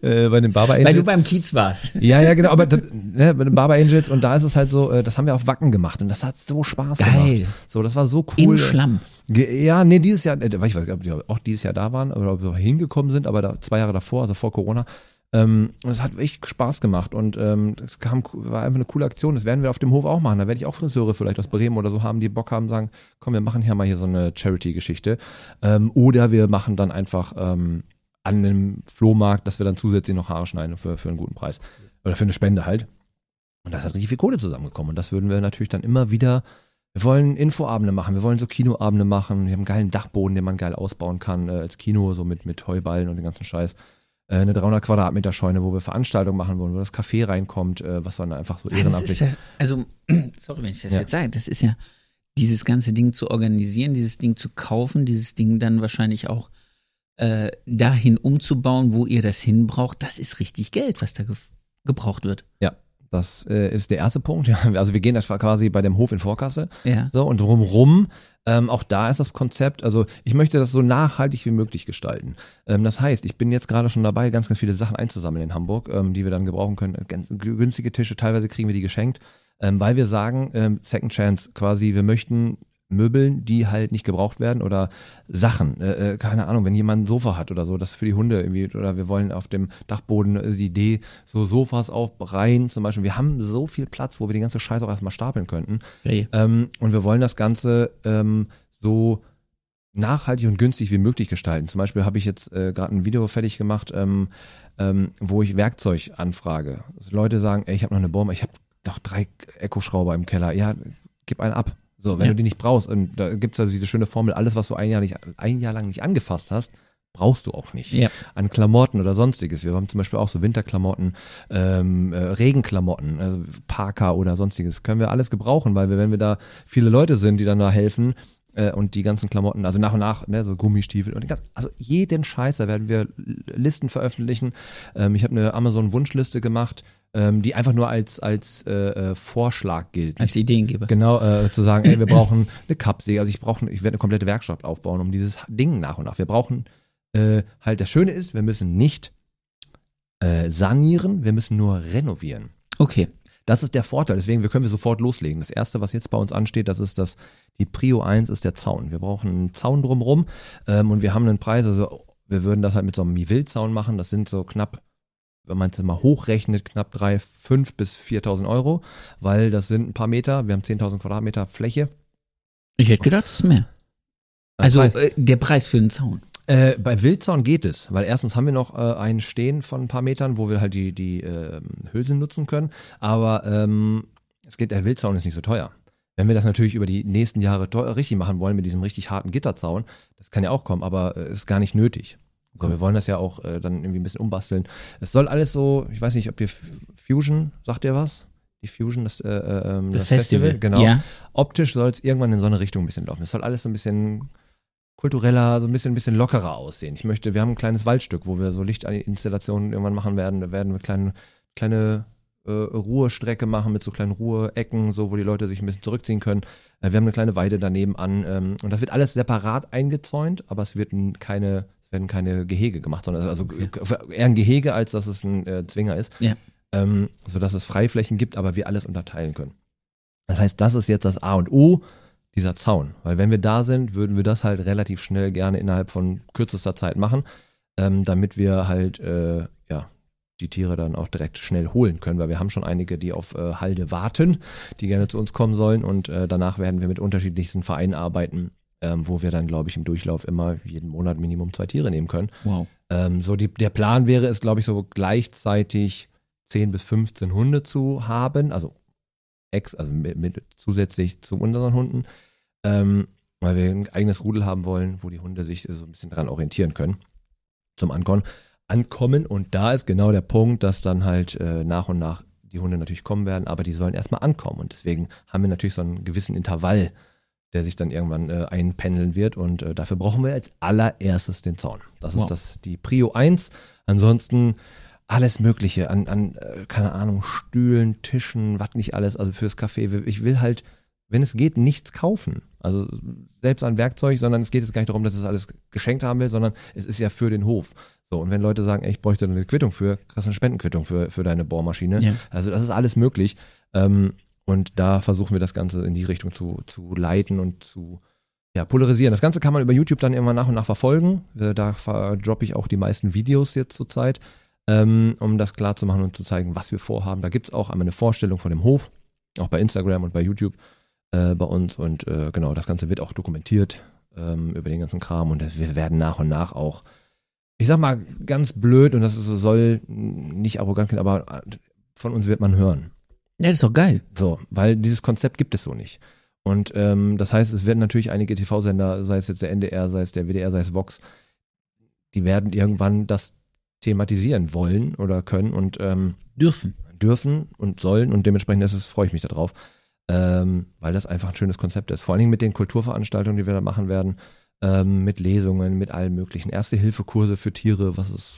äh, bei den Barber Angels. Weil du beim Kiez warst. ja, ja, genau, aber das, ne, bei den Barber Angels und da ist es halt so, äh, das haben wir auf Wacken gemacht und das hat so Spaß Geil. gemacht. So, das war so cool. Im Schlamm. Ja, nee, dieses Jahr, äh, ich weiß nicht, ob die auch dieses Jahr da waren oder ob sie hingekommen sind, aber da, zwei Jahre davor, also vor Corona. Ähm, und es hat echt Spaß gemacht und ähm, es kam, war einfach eine coole Aktion. Das werden wir auf dem Hof auch machen. Da werde ich auch Friseure vielleicht aus Bremen oder so haben, die Bock haben, sagen, komm, wir machen hier mal hier so eine Charity-Geschichte. Ähm, oder wir machen dann einfach ähm, an einem Flohmarkt, dass wir dann zusätzlich noch Haare schneiden für, für einen guten Preis. Oder für eine Spende halt. Und da ist halt richtig viel Kohle zusammengekommen. Und das würden wir natürlich dann immer wieder wir wollen Infoabende machen, wir wollen so Kinoabende machen. Wir haben einen geilen Dachboden, den man geil ausbauen kann äh, als Kino, so mit, mit Heuballen und den ganzen Scheiß. Äh, eine 300 Quadratmeter Scheune, wo wir Veranstaltungen machen wollen, wo das Café reinkommt, äh, was man einfach so Das ehrenamtlich. ja, also, sorry, wenn ich das Ja. jetzt sage, das ist ja dieses ganze Ding zu organisieren, dieses Ding zu kaufen, dieses Ding dann wahrscheinlich auch äh, dahin umzubauen, wo ihr das hinbraucht, das ist richtig Geld, was da ge gebraucht wird. Das äh, ist der erste Punkt. Ja, also wir gehen das quasi bei dem Hof in Vorkasse. Ja. So, und drumrum, ähm, auch da ist das Konzept, also ich möchte das so nachhaltig wie möglich gestalten. Ähm, das heißt, ich bin jetzt gerade schon dabei, ganz, ganz viele Sachen einzusammeln in Hamburg, ähm, die wir dann gebrauchen können. Ganz günstige Tische, teilweise kriegen wir die geschenkt, ähm, weil wir sagen, ähm, Second Chance quasi, wir möchten Möbeln, die halt nicht gebraucht werden oder Sachen, äh, äh, keine Ahnung, wenn jemand ein Sofa hat oder so, das für die Hunde irgendwie, oder wir wollen auf dem Dachboden äh, die Idee, so Sofas aufreihen zum Beispiel. Wir haben so viel Platz, wo wir die ganze Scheiße auch erstmal stapeln könnten. Geil. Ähm, und wir wollen das Ganze ähm, so nachhaltig und günstig wie möglich gestalten. Zum Beispiel habe ich jetzt äh, gerade ein Video fertig gemacht, ähm, ähm, wo ich Werkzeug anfrage. Also Leute sagen, ey, ich habe noch eine Bombe, ich habe doch drei Echo-Schrauber im Keller. Ja, gib einen ab. So, wenn Ja. du die nicht brauchst, und da gibt's also diese schöne Formel, alles, was du ein Jahr, nicht, ein Jahr lang nicht angefasst hast, brauchst du auch nicht. Ja. An Klamotten oder sonstiges. Wir haben zum Beispiel auch so Winterklamotten, ähm, äh, Regenklamotten, also Parker oder sonstiges. Können wir alles gebrauchen, weil wir, wenn wir da viele Leute sind, die dann da helfen, äh, und die ganzen Klamotten, also nach und nach, ne, so Gummistiefel und die ganzen, also jeden Scheiß, da werden wir Listen veröffentlichen. Ähm, ich habe eine Amazon-Wunschliste gemacht, ähm, die einfach nur als, als äh, äh, Vorschlag gilt. Als Ideengeber. Genau, äh, zu sagen, ey, wir brauchen eine Kappsäge, also ich brauche, ich werde eine komplette Werkstatt aufbauen, um dieses Ding nach und nach. Wir brauchen äh, halt, das Schöne ist, wir müssen nicht äh, sanieren, wir müssen nur renovieren. Okay. Das ist der Vorteil, deswegen wir können wir sofort loslegen. Das erste, was jetzt bei uns ansteht, das ist das, die Prio 1 ist der Zaun. Wir brauchen einen Zaun drumrum ähm, und wir haben einen Preis, also wir würden das halt mit so einem Mivel-Zaun machen, das sind so knapp wenn man es mal hochrechnet, knapp drei, fünf bis 4.000 Euro, weil das sind ein paar Meter, wir haben 10.000 Quadratmeter Fläche. Ich hätte gedacht, es ist mehr. Also äh, der Preis für den Zaun. Äh, bei Wildzaun geht es, weil erstens haben wir noch äh, einen Stehen von ein paar Metern, wo wir halt die, die ähm, Hülsen nutzen können. Aber ähm, es geht, der Wildzaun ist nicht so teuer. Wenn wir das natürlich über die nächsten Jahre richtig machen wollen mit diesem richtig harten Gitterzaun, das kann ja auch kommen, aber äh, ist gar nicht nötig. So, wir wollen das ja auch äh, dann irgendwie ein bisschen umbasteln. Es soll alles so, ich weiß nicht, ob ihr Fusion, sagt ihr was? Die Fusion, das, äh, äh, ähm, Das, Festival. genau Ja. optisch soll es irgendwann in so eine Richtung ein bisschen laufen. Es soll alles so ein bisschen kultureller, so ein bisschen, ein bisschen lockerer aussehen. Ich möchte, wir haben ein kleines Waldstück, wo wir so Lichtinstallationen irgendwann machen werden. Da werden wir kleine, kleine äh, Ruhestrecke machen mit so kleinen Ruheecken, so wo die Leute sich ein bisschen zurückziehen können. Äh, wir haben eine kleine Weide daneben an ähm, und das wird alles separat eingezäunt, aber es wird keine, es werden keine Gehege gemacht, sondern also Okay. eher ein Gehege, als dass es ein äh, Zwinger ist. Ja. Ähm, sodass es Freiflächen gibt, aber wir alles unterteilen können. Das heißt, das ist jetzt das A und O, dieser Zaun. Weil wenn wir da sind, würden wir das halt relativ schnell gerne innerhalb von kürzester Zeit machen, ähm, damit wir halt, äh, ja, die Tiere dann auch direkt schnell holen können, weil wir haben schon einige, die auf äh, Halde warten, die gerne zu uns kommen sollen und äh, danach werden wir mit unterschiedlichsten Vereinen arbeiten, ähm, wo wir dann, glaube ich, im Durchlauf immer jeden Monat Minimum zwei Tiere nehmen können. Wow. Ähm, so die, der Plan wäre es, glaube ich, so gleichzeitig 10 bis 15 Hunde zu haben, also ex, also mit, mit zusätzlich zu unseren Hunden, ähm, weil wir ein eigenes Rudel haben wollen, wo die Hunde sich so ein bisschen dran orientieren können zum Ankommen. Ankommen und da ist genau der Punkt, dass dann halt äh, nach und nach die Hunde natürlich kommen werden, aber die sollen erstmal ankommen und deswegen haben wir natürlich so einen gewissen Intervall, der sich dann irgendwann äh, einpendeln wird und äh, dafür brauchen wir als allererstes den Zaun. Das Wow. ist das die Prio 1. Ansonsten alles Mögliche an, an äh, keine Ahnung, Stühlen, Tischen, was nicht alles, also fürs Café. Ich will halt, wenn es geht, nichts kaufen. Also selbst an Werkzeug, sondern es geht jetzt gar nicht darum, dass es alles geschenkt haben will, sondern es ist ja für den Hof. So, und wenn Leute sagen, ey, ich bräuchte eine Quittung für, du eine Spendenquittung für, für deine Bohrmaschine. Ja. Also das ist alles möglich. Ähm, und da versuchen wir das Ganze in die Richtung zu, zu leiten und zu ja, polarisieren. Das Ganze kann man über YouTube dann irgendwann nach und nach verfolgen. Äh, Da droppe ich auch die meisten Videos jetzt zurzeit, ähm, um das klar zu machen und zu zeigen, was wir vorhaben. Da gibt's auch einmal eine Vorstellung von dem Hof, auch bei Instagram und bei YouTube äh, bei uns. Und äh, genau, das Ganze wird auch dokumentiert ähm, über den ganzen Kram. Und das, wir werden nach und nach auch, ich sag mal ganz blöd, und das ist, soll nicht arrogant klingen, aber äh, von uns wird man hören. Ja, das ist doch geil. So, weil dieses Konzept gibt es so nicht. Und ähm, das heißt, es werden natürlich einige TV-Sender, sei es jetzt der NDR, sei es der WDR, sei es Vox, die werden irgendwann das thematisieren wollen oder können und ähm, Dürfen. dürfen und sollen und dementsprechend ist es, freue ich mich darauf, ähm, weil das einfach ein schönes Konzept ist. Vor allen Dingen mit den Kulturveranstaltungen, die wir da machen werden, ähm, mit Lesungen, mit allem möglichen. Erste-Hilfe-Kurse für Tiere, was ist,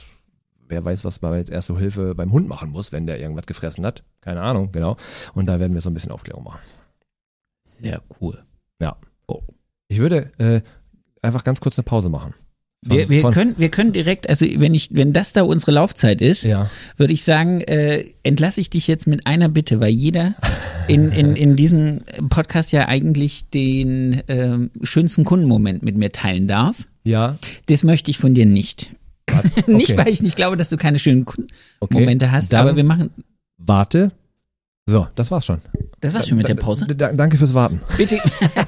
wer weiß, was man jetzt Erste Hilfe beim Hund machen muss, wenn der irgendwas gefressen hat. Keine Ahnung, genau. Und da werden wir so ein bisschen Aufklärung machen. Sehr cool. Ich würde äh, einfach ganz kurz eine Pause machen. Von- Wir, wir, können, wir können direkt, also wenn ich, wenn das da unsere Laufzeit ist, Ja. würde ich sagen, äh, entlasse ich dich jetzt mit einer Bitte, weil jeder in, in, in diesem Podcast ja eigentlich den ähm, schönsten Kundenmoment mit mir teilen darf. Ja. Das möchte ich von dir nicht. nicht, okay. weil ich nicht glaube, dass du keine schönen Okay. Kundenmomente hast, Dann aber wir machen. Warte. So, das war's schon. Das war's schon mit der Pause. D d- danke fürs Warten. Bitte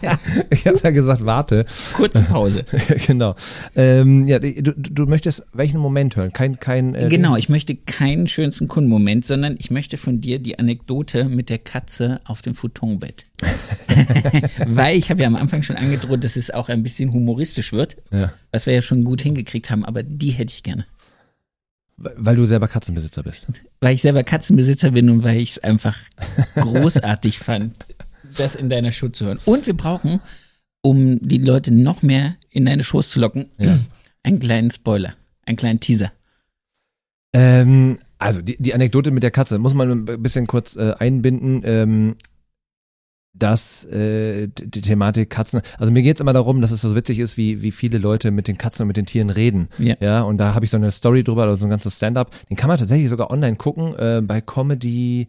Ich habe ja gesagt, warte. kurze Pause. genau. Ähm, ja, du, du du möchtest welchen Moment hören? Kein, kein. Äh, Genau, ich möchte keinen schönsten Kundenmoment, sondern ich möchte von dir die Anekdote mit der Katze auf dem Futonbett. Weil ich habe ja am Anfang schon angedroht, dass es auch ein bisschen humoristisch wird, Ja. was wir ja schon gut hingekriegt haben, aber die hätte ich gerne. Weil du selber Katzenbesitzer bist. Weil ich selber Katzenbesitzer bin und weil ich es einfach großartig fand, das in deiner Show zu hören. Und wir brauchen, um die Leute noch mehr in deine Shows zu locken, Ja. einen kleinen Spoiler, einen kleinen Teaser. Ähm, also die, die Anekdote mit der Katze muss man ein bisschen kurz äh, einbinden. Ähm, dass äh, die Thematik Katzen, also mir geht's immer darum, dass es so witzig ist, wie, wie viele Leute mit den Katzen und mit den Tieren reden. Ja. Ja, und da habe ich so eine Story drüber, oder so ein ganzes Stand-up. Den kann man tatsächlich sogar online gucken, äh, bei Comedy,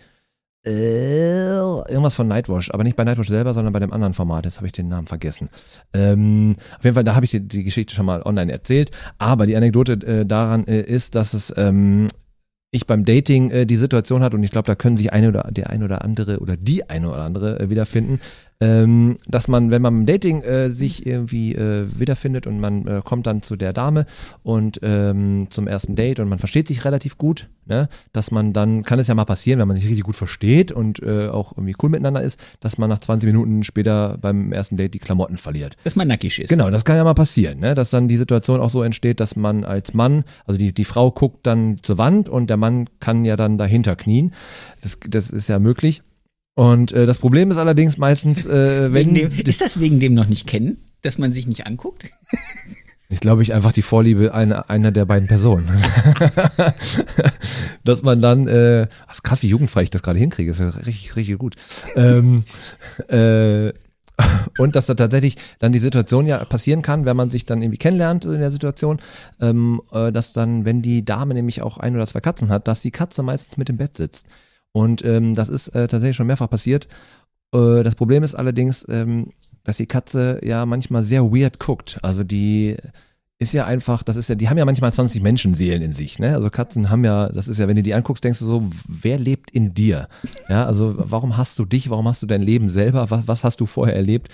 äh, irgendwas von Nightwash, aber nicht bei Nightwash selber, sondern bei dem anderen Format. Jetzt habe ich den Namen vergessen. Ähm, auf jeden Fall, da habe ich die, die Geschichte schon mal online erzählt. Aber die Anekdote äh, daran äh, ist, dass es ähm, ich beim Dating äh, die Situation hat und ich glaube, da können sich eine oder der eine oder andere oder die eine oder andere äh, wiederfinden, ähm, dass man, wenn man beim Dating äh, sich irgendwie äh, wiederfindet und man äh, kommt dann zu der Dame und ähm, zum ersten Date und man versteht sich relativ gut, ne, dass man dann, kann es ja mal passieren, wenn man sich richtig gut versteht und äh, auch irgendwie cool miteinander ist, dass man nach 20 Minuten später beim ersten Date die Klamotten verliert. Dass man nackig ist. Genau, das kann ja mal passieren, ne? dass dann die Situation auch so entsteht, dass man als Mann, also die, die Frau guckt dann zur Wand und der Mann kann ja dann dahinter knien. Das, das ist ja möglich. Und äh, das Problem ist allerdings meistens, äh, wenn. Dem, ist das wegen dem noch nicht kennen, dass man sich nicht anguckt? Ich glaube, ich einfach die Vorliebe einer, einer der beiden Personen. Dass man dann, äh, ist krass, wie jugendfrei ich das gerade hinkriege, ist ja richtig, richtig gut. ähm, äh, und dass da tatsächlich dann die Situation ja passieren kann, wenn man sich dann irgendwie kennenlernt in der Situation, ähm, äh, dass dann, wenn die Dame nämlich auch ein oder zwei Katzen hat, dass die Katze meistens mit im Bett sitzt. Und ähm, das ist äh, tatsächlich schon mehrfach passiert. Äh, das Problem ist allerdings, ähm, dass die Katze ja manchmal sehr weird guckt. Also die ist ja einfach, das ist ja, die haben ja manchmal 20 Menschenseelen in sich, ne? Also Katzen haben ja, das ist ja, wenn du die anguckst, denkst du so, wer lebt in dir? Ja, also warum hast du dich, warum hast du dein Leben selber, was, was hast du vorher erlebt?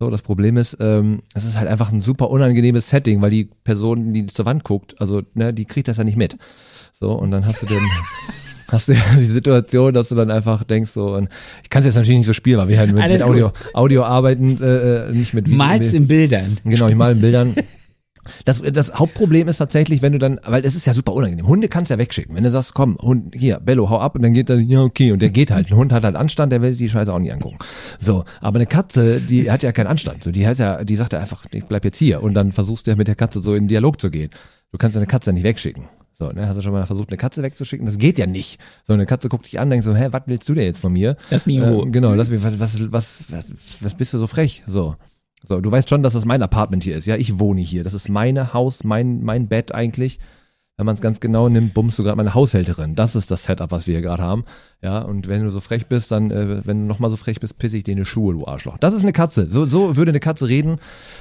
So, das Problem ist, ähm, es ist halt einfach ein super unangenehmes Setting, weil die Person, die zur Wand guckt, also, ne, die kriegt das ja nicht mit. So, und dann hast du den, hast du ja die Situation, dass du dann einfach denkst so, und ich kann es jetzt natürlich nicht so spielen, weil wir halt mit, mit Audio, Audio arbeiten, äh, äh, nicht mit Video. Mal's in Bildern. Genau, ich mal in Bildern. Das, das Hauptproblem ist tatsächlich, wenn du dann, weil es ist ja super unangenehm. Hunde kannst du ja wegschicken. Wenn du sagst, komm, Hund, hier, Bello, hau ab und dann geht er, ja, okay, und der geht halt. Ein Hund hat halt Anstand, der will sich die Scheiße auch nicht angucken. So, aber eine Katze, die hat ja keinen Anstand. So, die heißt ja, die sagt ja einfach, ich bleib jetzt hier. Und dann versuchst du ja mit der Katze so in Dialog zu gehen. Du kannst deine Katze nicht wegschicken. So, ne, hast du schon mal versucht, eine Katze wegzuschicken? Das geht ja nicht. So, eine Katze guckt dich an, denkt so, hä, was willst du denn jetzt von mir? Lass mich in Ruhe. Äh, genau, lass mich, was, was, was, was, was bist du so frech? So. So, du weißt schon, dass das mein Apartment hier ist. Ja, ich wohne hier. Das ist meine Haus, mein, mein Bett eigentlich. Wenn man es ganz genau nimmt, bummst du gerade meine Haushälterin. Das ist das Setup, was wir hier gerade haben. Ja, und wenn du so frech bist, dann, äh, wenn du nochmal so frech bist, pisse ich dir in die Schuhe, du Arschloch. Das ist eine Katze. So, so würde eine Katze reden.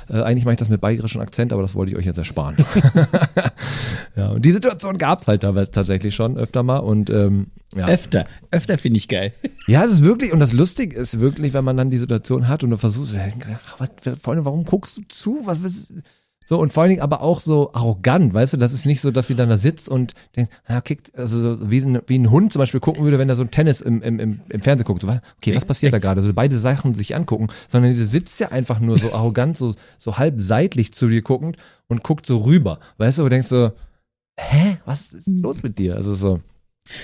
Äh, eigentlich mache ich das mit bayerischem Akzent, aber das wollte ich euch jetzt ersparen. ja, und die Situation gab's halt da tatsächlich schon öfter mal. Und ähm, ja. Öfter. Öfter finde ich geil. Ja, es ist wirklich, und das Lustige ist wirklich, wenn man dann die Situation hat und du versuchst, ach, was, Freunde, warum guckst du zu? Was, was, so, und vor allen Dingen aber auch so arrogant, weißt du, das ist nicht so, dass sie dann da sitzt und denkt, ja, kickt, also so wie, ein, wie ein Hund zum Beispiel gucken würde, wenn er so ein Tennis im, im, im, im Fernsehen guckt. So, okay, was passiert da gerade? Also beide Sachen sich angucken, sondern sie sitzt ja einfach nur so arrogant, so, so halb seitlich zu dir guckend und guckt so rüber. Weißt du, du denkst so, hä, was ist los mit dir? Also so.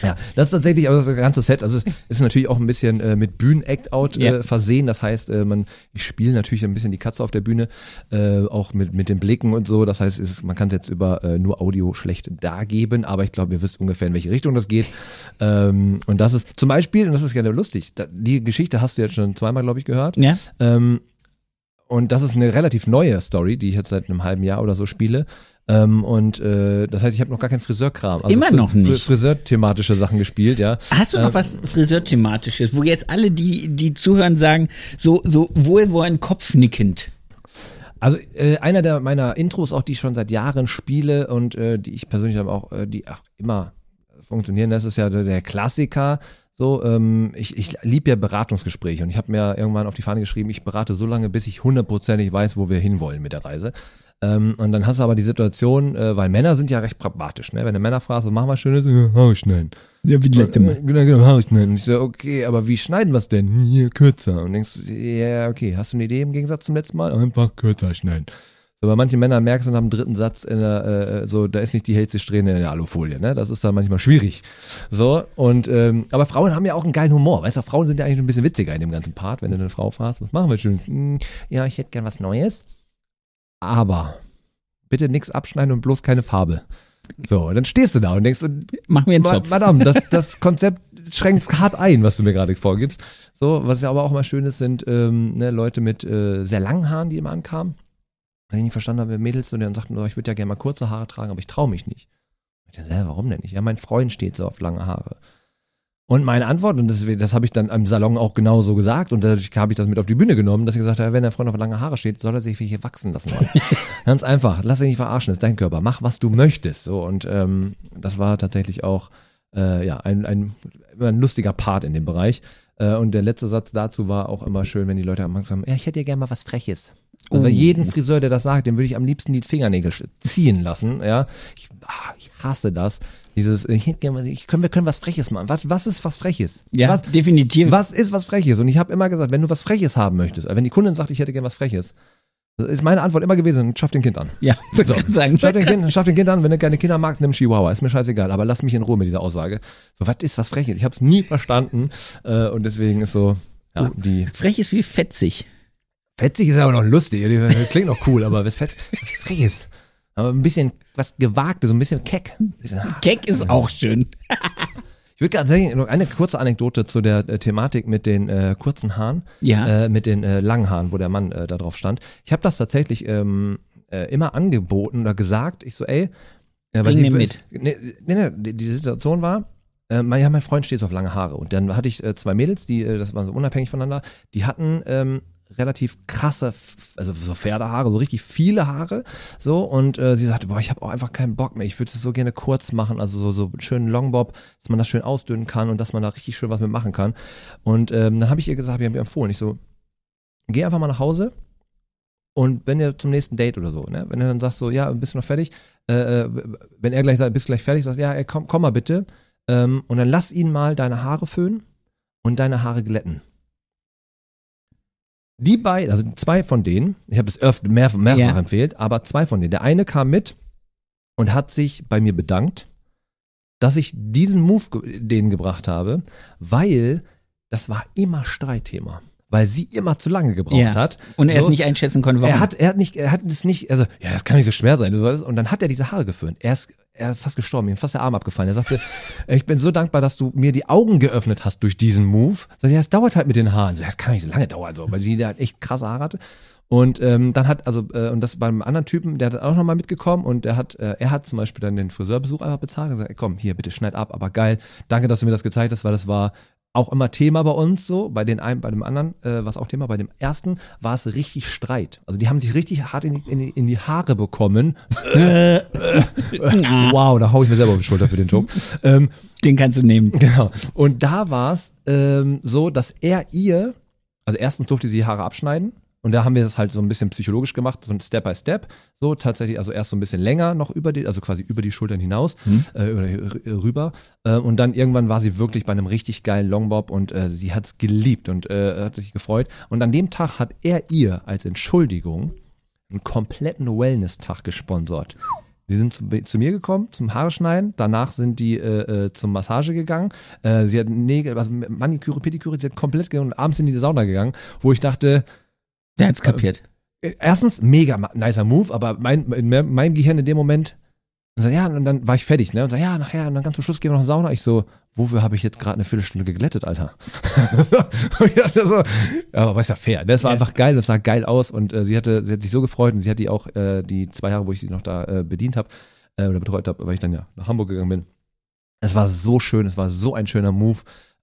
Ja, das ist tatsächlich also das ganze Set. Also es ist natürlich auch ein bisschen äh, mit Bühnen-Act-Out äh, Ja. versehen. Das heißt, äh, man ich spiele natürlich ein bisschen die Katze auf der Bühne, äh, auch mit mit den Blicken und so. Das heißt, ist, man kann es jetzt über äh, nur Audio schlecht dargeben, aber ich glaube, ihr wisst ungefähr in welche Richtung das geht. Ähm, und das ist zum Beispiel, und das ist gerne lustig. Da, die Geschichte hast du jetzt schon zweimal, glaube ich, gehört. Ja. Ähm, und das ist eine relativ neue Story, die ich jetzt seit einem halben Jahr oder so spiele. Ähm, und äh, das heißt, ich habe noch gar keinen Friseurkram. Also Immer noch nicht. Fri- Friseurthematische Sachen gespielt, ja. Hast du noch Ähm, was Friseurthematisches, wo jetzt alle, die, die zuhören, sagen, so, so wohlwollend kopfnickend? Also äh, einer der meiner Intros, auch die ich schon seit Jahren spiele und äh, die ich persönlich aber auch, äh, die auch immer funktionieren, das ist ja der Klassiker. So, ähm, ich, ich liebe ja Beratungsgespräche und ich habe mir irgendwann auf die Fahne geschrieben, ich berate so lange, bis ich hundertprozentig weiß, wo wir hinwollen mit der Reise. Ähm, und dann hast du aber die Situation, äh, weil Männer sind ja recht pragmatisch, ne? Wenn du Männer fragst, was machen wir schönes, ja, Haare schneiden. Ja, wie Äh, Genau, genau, Haare schneiden. Und ich so, okay, aber wie schneiden wir es denn? Hier, kürzer. Und denkst du, ja, okay, hast du eine Idee im Gegensatz zum letzten Mal? Einfach kürzer schneiden. So, bei manchen Männern merkst du nach dem dritten Satz in der, äh, so, da ist nicht die hellste Strähne in der Alufolie, ne? Das ist dann manchmal schwierig. So, und, ähm, aber Frauen haben ja auch einen geilen Humor. Weißt du, Frauen sind ja eigentlich ein bisschen witziger in dem ganzen Part, wenn du eine Frau fragst, was machen wir schön? Hm, ja, ich hätte gern was Neues. Aber bitte nix abschneiden und bloß keine Farbe. So, dann stehst du da und denkst, Mach mir einen Zopf. Madame, das, das Konzept schränkt hart ein, was du mir gerade vorgibst. So, was ja aber auch mal schön ist, sind ähm, ne, Leute mit äh, sehr langen Haaren, die immer ankamen. Wenn ich nicht verstanden habe, Mädels, und dann sagten, oh, ich würde ja gerne mal kurze Haare tragen, aber ich traue mich nicht. Ich dachte, hä, warum denn nicht? Ja, mein Freund steht so auf lange Haare. Und meine Antwort, und das, das habe ich dann im Salon auch genauso gesagt, und dadurch habe ich das mit auf die Bühne genommen, dass ich gesagt habe, wenn der Freund auf lange Haare steht, soll er sich welche wachsen lassen. Ganz einfach, lass dich nicht verarschen, das ist dein Körper, mach was du möchtest. So, und ähm, das war tatsächlich auch äh, ja, ein, ein, ein lustiger Part in dem Bereich. Äh, und der letzte Satz dazu war auch immer schön, wenn die Leute am Anfang sagen, ja, ich hätte ja gerne mal was Freches. Also Oh. jeden Friseur, der das sagt, dem würde ich am liebsten die Fingernägel ziehen lassen. Ja, ich, ah, ich hasse das. Dieses, ich mal, ich, können, wir können was Freches machen. Was, was ist was Freches? Ja, was, definitiv. was ist was Freches? Und ich habe immer gesagt, wenn du was Freches haben möchtest, also wenn die Kundin sagt, ich hätte gerne was Freches, ist meine Antwort immer gewesen, schaff den Kind an. Ja, So. sagen. Schaff den, kind, schaff den Kind an, wenn du keine Kinder magst, nimm Chihuahua, ist mir scheißegal, aber lass mich in Ruhe mit dieser Aussage. So, was ist was Freches? Ich habe es nie verstanden äh, und deswegen ist so, ja, die Frech ist wie fetzig. Fetzig ist aber noch lustig, klingt noch cool, aber was fett, was Freches. Aber ein bisschen was Gewagtes, so ein bisschen keck. Keck ist auch schön. Ich würde gerne sagen, noch eine kurze Anekdote zu der äh, Thematik mit den äh, kurzen Haaren, Ja. äh, mit den äh, langen Haaren, wo der Mann äh, da drauf stand. Ich habe das tatsächlich ähm, äh, immer angeboten oder gesagt. Ich so, ey, äh, Bring sie- den mit. Nee, nee, nee, die, Situation war, äh, mein, ja, mein Freund steht so auf lange Haare. Und dann hatte ich äh, zwei Mädels, die, äh, das waren so unabhängig voneinander, die hatten ähm, relativ krasse, also so Pferdehaare, so richtig viele Haare, so. Und äh, sie sagte, boah, ich habe auch einfach keinen Bock mehr, ich würde es so gerne kurz machen, also so so schönen Longbob, dass man das schön ausdünnen kann und dass man da richtig schön was mit machen kann. Und ähm, dann habe ich ihr gesagt, ich habe ihr empfohlen, ich so, geh einfach mal nach Hause und wenn ihr zum nächsten Date oder so, ne, wenn du dann sagst so, ja, bist du noch fertig, äh, äh, wenn er gleich sagt, bist gleich fertig, sagst ja, ey, komm, komm mal bitte, ähm, und dann lass ihn mal deine Haare föhnen und deine Haare glätten. Die beiden, also zwei von denen, ich habe es öfter mehr, mehrfach Ja. empfehlt, aber zwei von denen. Der eine kam mit und hat sich bei mir bedankt, dass ich diesen Move denen gebracht habe, weil das war immer Streitthema. Weil sie immer zu lange gebraucht Ja. hat. Und er es So. nicht einschätzen konnte, warum. Er hat, er hat nicht, er hat es nicht, also, ja, das kann nicht so schwer sein. Und dann hat er diese Haare geföhnt. Er ist, er ist fast gestorben, ihm ist fast der Arm abgefallen. Er sagte, ich bin so dankbar, dass du mir die Augen geöffnet hast durch diesen Move. Ich, ja, es dauert halt mit den Haaren. So, Das kann nicht so lange dauern, so, weil sie da echt krasse Haare hatte. Und ähm, dann hat, also, äh, und das beim anderen Typen, der hat auch nochmal mitgekommen und der hat, äh, er hat zum Beispiel dann den Friseurbesuch einfach bezahlt und gesagt, ey, komm, hier, bitte schneid ab, aber geil. Danke, dass du mir das gezeigt hast, weil das war auch immer Thema bei uns so, bei den einen, bei dem anderen, äh, was auch Thema, bei dem ersten war es richtig Streit. Also die haben sich richtig hart in die, in die, in die Haare bekommen. wow, da hau ich mir selber auf die Schulter für den Joke. ähm, Den kannst du nehmen. Genau. Und da war es ähm, so, dass er ihr, also erstens durfte sie die Haare abschneiden. Und da haben wir das halt so ein bisschen psychologisch gemacht, so ein Step by Step. So tatsächlich, also erst so ein bisschen länger noch über die, also quasi über die Schultern hinaus, äh, oder r- rüber. Äh, und dann irgendwann war sie wirklich bei einem richtig geilen Longbob und äh, sie hat es geliebt und äh, hat sich gefreut. Und an dem Tag hat er ihr als Entschuldigung einen kompletten Wellness-Tag gesponsert. Die sind zu, zu mir gekommen zum Haare schneiden. Danach sind die äh, äh, zum Massage gegangen. Äh, sie hat Nägel, also Maniküre, Pediküre, sie hat komplett gegangen und abends in die Sauna gegangen, wo ich dachte, Der hat's kapiert. äh, erstens mega nicer Move, aber mein, in me- meinem Gehirn in dem Moment, und so, ja, und dann war ich fertig, ne? Und so, ja, nachher, und dann ganz zum Schluss gehen wir noch in die Sauna. Ich so, wofür habe ich jetzt gerade eine Viertelstunde geglättet, Alter? und ich dachte so, ja, aber ist ja fair. ne? Das war Ja. einfach geil, das sah geil aus und äh, sie hatte, sie hat sich so gefreut und sie hat die auch äh, die zwei Jahre, wo ich sie noch da äh, bedient habe äh, oder betreut habe, weil ich dann ja nach Hamburg gegangen bin. Es war so schön, es war so ein schöner Move,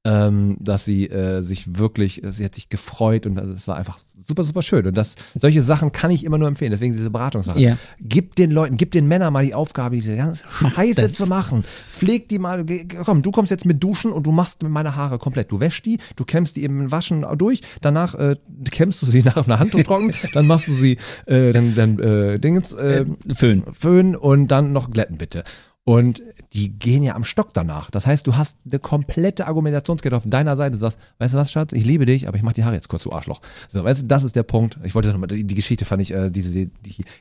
ähm, dass sie äh, sich wirklich, äh, sie hat sich gefreut und es war einfach super, super schön. Und das, solche Sachen kann ich immer nur empfehlen. Deswegen diese Beratungssache. Ja. Gib den Leuten, gib den Männern mal die Aufgabe, diese ganze Scheiße das. zu machen. Pfleg die mal, komm, du kommst jetzt mit Duschen und du machst meine Haare komplett. Du wäschst die, du kämmst die im Waschen durch, danach äh, kämmst du sie nach einer Handtuch trocken, dann machst du sie, äh, dann, dann äh, Dingens, äh, Föhn. Föhn und dann noch glätten bitte. Und die gehen ja am Stock danach. Das heißt, du hast eine komplette Argumentationskette auf deiner Seite. Du sagst, weißt du was, Schatz, ich liebe dich, aber ich mach die Haare jetzt kurz, du Arschloch. So, weißt du, das ist der Punkt. Ich wollte nochmal, die, die Geschichte fand ich, äh, diese die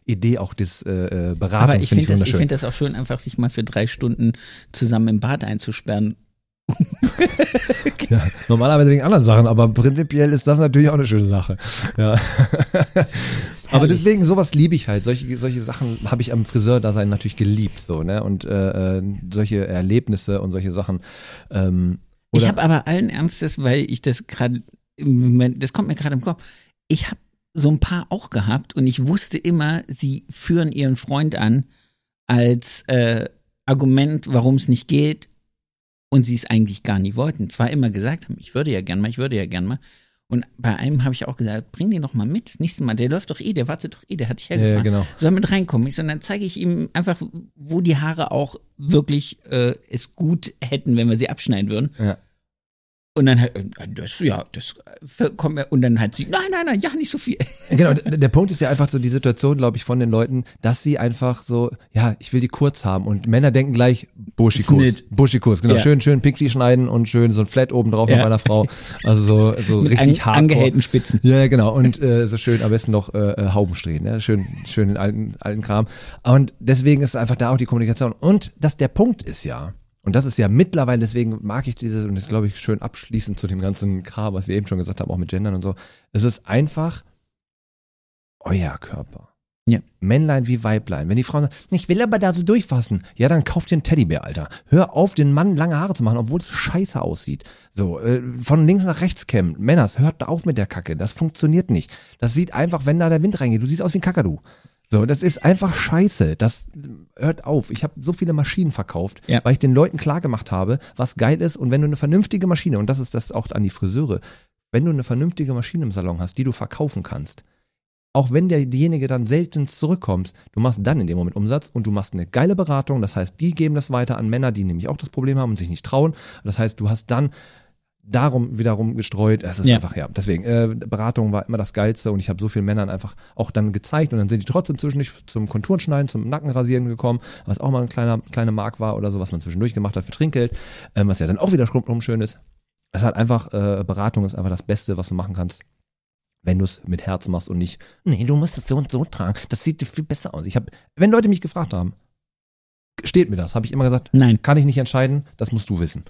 Idee auch des äh, äh, Beratens Aber ich finde finde das, ich find das auch schön, einfach sich mal für drei Stunden zusammen im Bad einzusperren. ja, normalerweise wegen anderen Sachen, aber prinzipiell ist das natürlich auch eine schöne Sache. Ja. Aber deswegen, sowas liebe ich halt. Solche, solche Sachen habe ich am Friseur-Dasein natürlich geliebt. So, ne? Und äh, äh, solche Erlebnisse und solche Sachen. Ähm, Ich habe aber allen Ernstes, weil ich das gerade das kommt mir gerade im Kopf. Ich habe so ein paar auch gehabt und ich wusste immer, sie führen ihren Freund an als äh, Argument, warum es nicht geht und sie es eigentlich gar nicht wollten. Zwar immer gesagt haben, ich würde ja gern mal, ich würde ja gern mal. Und bei einem habe ich auch gesagt, bring den doch mal mit. Das nächste Mal, der läuft doch eh, der wartet doch eh, der hat dich Ja, hergefahren. genau. Soll mit reinkommen. Ich so, dann zeige ich ihm einfach, wo die Haare auch wirklich äh, es gut hätten, wenn wir sie abschneiden würden. Ja. Und dann halt, das, ja, das äh, kommt mir, und dann hat sie, nein, nein, nein, ja, nicht so viel. Genau, der Punkt ist ja einfach so die Situation, glaube ich, von den Leuten, dass sie einfach so, ja, ich will die kurz haben und Männer denken gleich Buschikus. Buschikus, genau, Ja. schön, schön Pixie schneiden und schön so ein Flat oben drauf Ja. bei einer Frau. Also so, so Mit richtig an, hart. angehellten Spitzen. Ja, ja, genau. Und äh, so schön am besten noch äh, äh, Haubenstrehen, ne? schön, schön den alten, alten Kram. Und deswegen ist einfach da auch die Kommunikation. Und dass der Punkt ist ja, und das ist ja mittlerweile, deswegen mag ich dieses, und das glaube ich schön abschließend zu dem ganzen Kram, was wir eben schon gesagt haben, auch mit Gendern und so. Es ist einfach euer Körper. Ja. Männlein wie Weiblein. Wenn die Frauen sagen, ich will aber da so durchfassen, ja, dann kauft dir einen Teddybär, Alter. Hör auf, den Mann lange Haare zu machen, obwohl es scheiße aussieht. So, äh, von links nach rechts kämmen. Männers, hört auf mit der Kacke. Das funktioniert nicht. Das sieht einfach, wenn da der Wind reingeht, du siehst aus wie ein Kakadu. So, das ist einfach scheiße. Das hört auf. Ich habe so viele Maschinen verkauft, Ja. weil ich den Leuten klar gemacht habe, was geil ist. Und wenn du eine vernünftige Maschine, und das ist das auch an die Friseure, wenn du eine vernünftige Maschine im Salon hast, die du verkaufen kannst, auch wenn der, derjenige dann selten zurückkommt, du machst dann in dem Moment Umsatz und du machst eine geile Beratung. Das heißt, die geben das weiter an Männer, die nämlich auch das Problem haben und sich nicht trauen. Das heißt, du hast dann darum wiederum gestreut. Es ist Ja. einfach, ja. Deswegen, äh, Beratung war immer das Geilste und ich habe so vielen Männern einfach auch dann gezeigt und dann sind die trotzdem zwischendurch zum Konturenschneiden, zum Nackenrasieren gekommen, was auch mal ein kleiner, kleiner Mark war oder so, was man zwischendurch gemacht hat für Trinkgeld, ähm, was ja dann auch wieder rundum schön ist. Es hat einfach, äh, Beratung ist einfach das Beste, was du machen kannst wenn du es mit Herz machst und nicht, nee, du musst es so und so tragen. Das sieht viel besser aus. Ich habe, wenn Leute mich gefragt haben, steht mir das, habe ich immer gesagt, Nein. kann ich nicht entscheiden, das musst du wissen.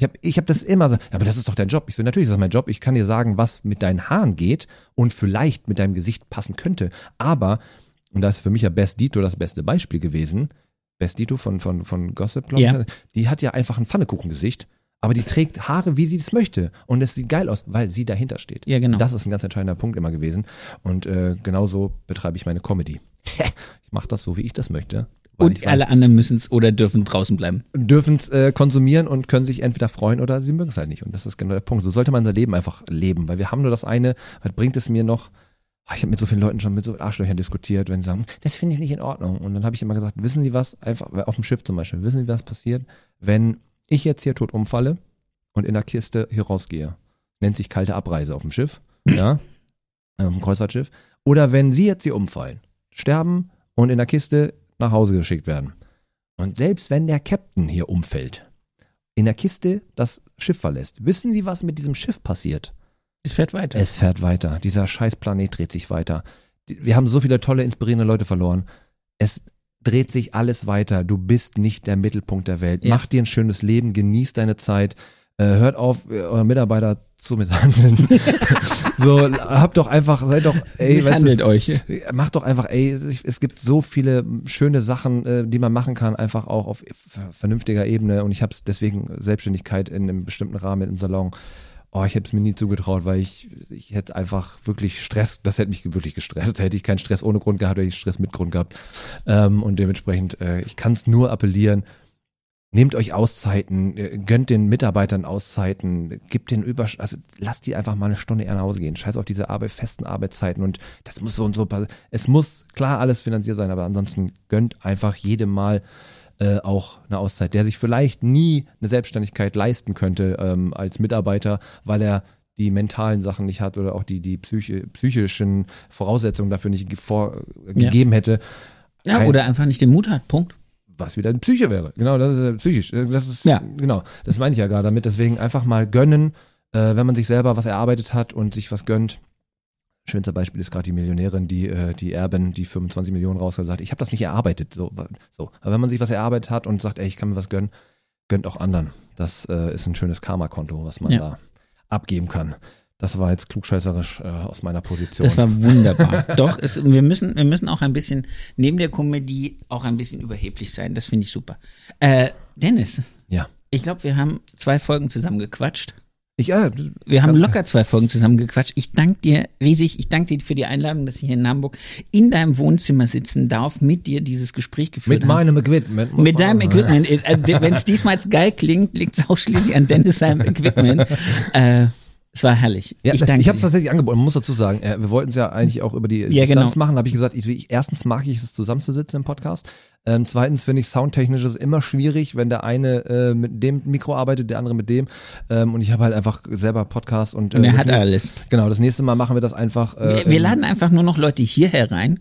Ich habe ich hab das immer so, aber das ist doch dein Job. Ich so, natürlich ist das mein Job. Ich kann dir sagen, was mit deinen Haaren geht und vielleicht mit deinem Gesicht passen könnte. Aber, und da ist für mich ja Best Dito das beste Beispiel gewesen, Best Dito von, von, von Gossip, glaube Ja. die hat ja einfach ein Pfannekuchengesicht, aber die trägt Haare, wie sie es möchte. Und es sieht geil aus, weil sie dahinter steht. Ja, genau. Das ist ein ganz entscheidender Punkt immer gewesen. Und äh, genauso betreibe ich meine Comedy. ich mache das so, wie ich das möchte. Und alle anderen müssen es oder dürfen draußen bleiben. dürfen es äh, konsumieren und können sich entweder freuen oder sie mögen es halt nicht. Und das ist genau der Punkt. So sollte man sein Leben einfach leben, weil wir haben nur das eine, was bringt es mir noch? Ah, Ich habe mit so vielen Leuten schon mit so Arschlöchern diskutiert, wenn sie sagen, das finde ich nicht in Ordnung. Und dann habe ich immer gesagt, wissen Sie was, einfach auf dem Schiff zum Beispiel, wissen Sie, was passiert, wenn ich jetzt hier tot umfalle und in der Kiste hier rausgehe? Nennt sich kalte Abreise auf dem Schiff, ja, auf dem Kreuzfahrtschiff. Oder wenn Sie jetzt hier umfallen, sterben und in der Kiste nach Hause geschickt werden. Und selbst wenn der Captain hier umfällt, in der Kiste das Schiff verlässt, wissen Sie, was mit diesem Schiff passiert? Es fährt weiter. Es fährt weiter. Dieser scheiß Planet dreht sich weiter. Wir haben so viele tolle, inspirierende Leute verloren. Es dreht sich alles weiter. Du bist nicht der Mittelpunkt der Welt. Ja. Mach dir ein schönes Leben, genieß deine Zeit. Äh, hört auf, eure Mitarbeiter zu misshandeln. so, habt doch einfach, seid doch, ey, weißt du, Misshandelt euch. Macht doch einfach, ey, es gibt so viele schöne Sachen, äh, die man machen kann, einfach auch auf ver- vernünftiger Ebene. Und ich habe es deswegen Selbstständigkeit in einem bestimmten Rahmen im Salon. Oh, ich hätte es mir nie zugetraut, weil ich, ich hätte einfach wirklich Stress, das hätte mich wirklich gestresst. Hätte ich keinen Stress ohne Grund gehabt, hätte ich Stress mit Grund gehabt. Ähm, und dementsprechend, äh, ich kann es nur appellieren, Nehmt euch Auszeiten, äh, gönnt den Mitarbeitern Auszeiten, gibt den über, also lasst die einfach mal eine Stunde eher nach Hause gehen. Scheiß auf diese Arbeit, festen Arbeitszeiten und das muss so und so passen. Es muss klar alles finanziert sein, aber ansonsten gönnt einfach jedem mal äh, auch eine Auszeit, der sich vielleicht nie eine Selbstständigkeit leisten könnte ähm, als Mitarbeiter, weil er die mentalen Sachen nicht hat oder auch die, die psychi psychischen Voraussetzungen dafür nicht vor, Ja. gegeben hätte. Ja, Kein- oder einfach nicht den Mut hat. Punkt. Was wieder eine Psyche wäre. Genau, das ist äh, psychisch. Äh, Das ist Ja. genau. Das meine ich ja gerade damit. Deswegen einfach mal gönnen, äh, wenn man sich selber was erarbeitet hat und sich was gönnt. Schönster Beispiel ist gerade die Millionärin, die äh, die Erbin, die 25 Millionen rausholt, sagt, ich habe das nicht erarbeitet. So, so. Aber wenn man sich was erarbeitet hat und sagt, ey, ich kann mir was gönnen, gönnt auch anderen. Das äh, ist ein schönes Karma-Konto, was man Ja. da abgeben kann. Das war jetzt klugscheißerisch äh, aus meiner Position. Das war wunderbar. Doch, es, wir müssen, wir müssen auch ein bisschen neben der Komödie auch ein bisschen überheblich sein. Das finde ich super. Äh, Dennis, ja. ich glaube, wir haben zwei Folgen zusammen gequatscht. Ich, äh, Wir haben locker zwei Folgen zusammen gequatscht. Ich danke dir riesig. Ich danke dir für die Einladung, dass ich hier in Hamburg in deinem Wohnzimmer sitzen darf, mit dir dieses Gespräch geführt mit habe. meinem Equipment. Mit deinem. Equipment. Äh, Wenn es diesmal geil klingt, liegt es ausschließlich an Dennis seinem Equipment. Äh, Es war herrlich. Ja, ich danke ich habe es tatsächlich angeboten. Man muss dazu sagen, äh, wir wollten es ja eigentlich auch über die Ja, Distanz genau. machen. habe ich gesagt, ich, ich, erstens mag ich es zusammenzusitzen im Podcast. Ähm, zweitens finde ich soundtechnisch ist immer schwierig, wenn der eine äh, mit dem Mikro arbeitet, der andere mit dem. Ähm, und ich habe halt einfach selber Podcast und, äh, Und er hat nächste- alles. Genau, das nächste Mal machen wir das einfach. Äh, Wir, wir laden einfach nur noch Leute hierher rein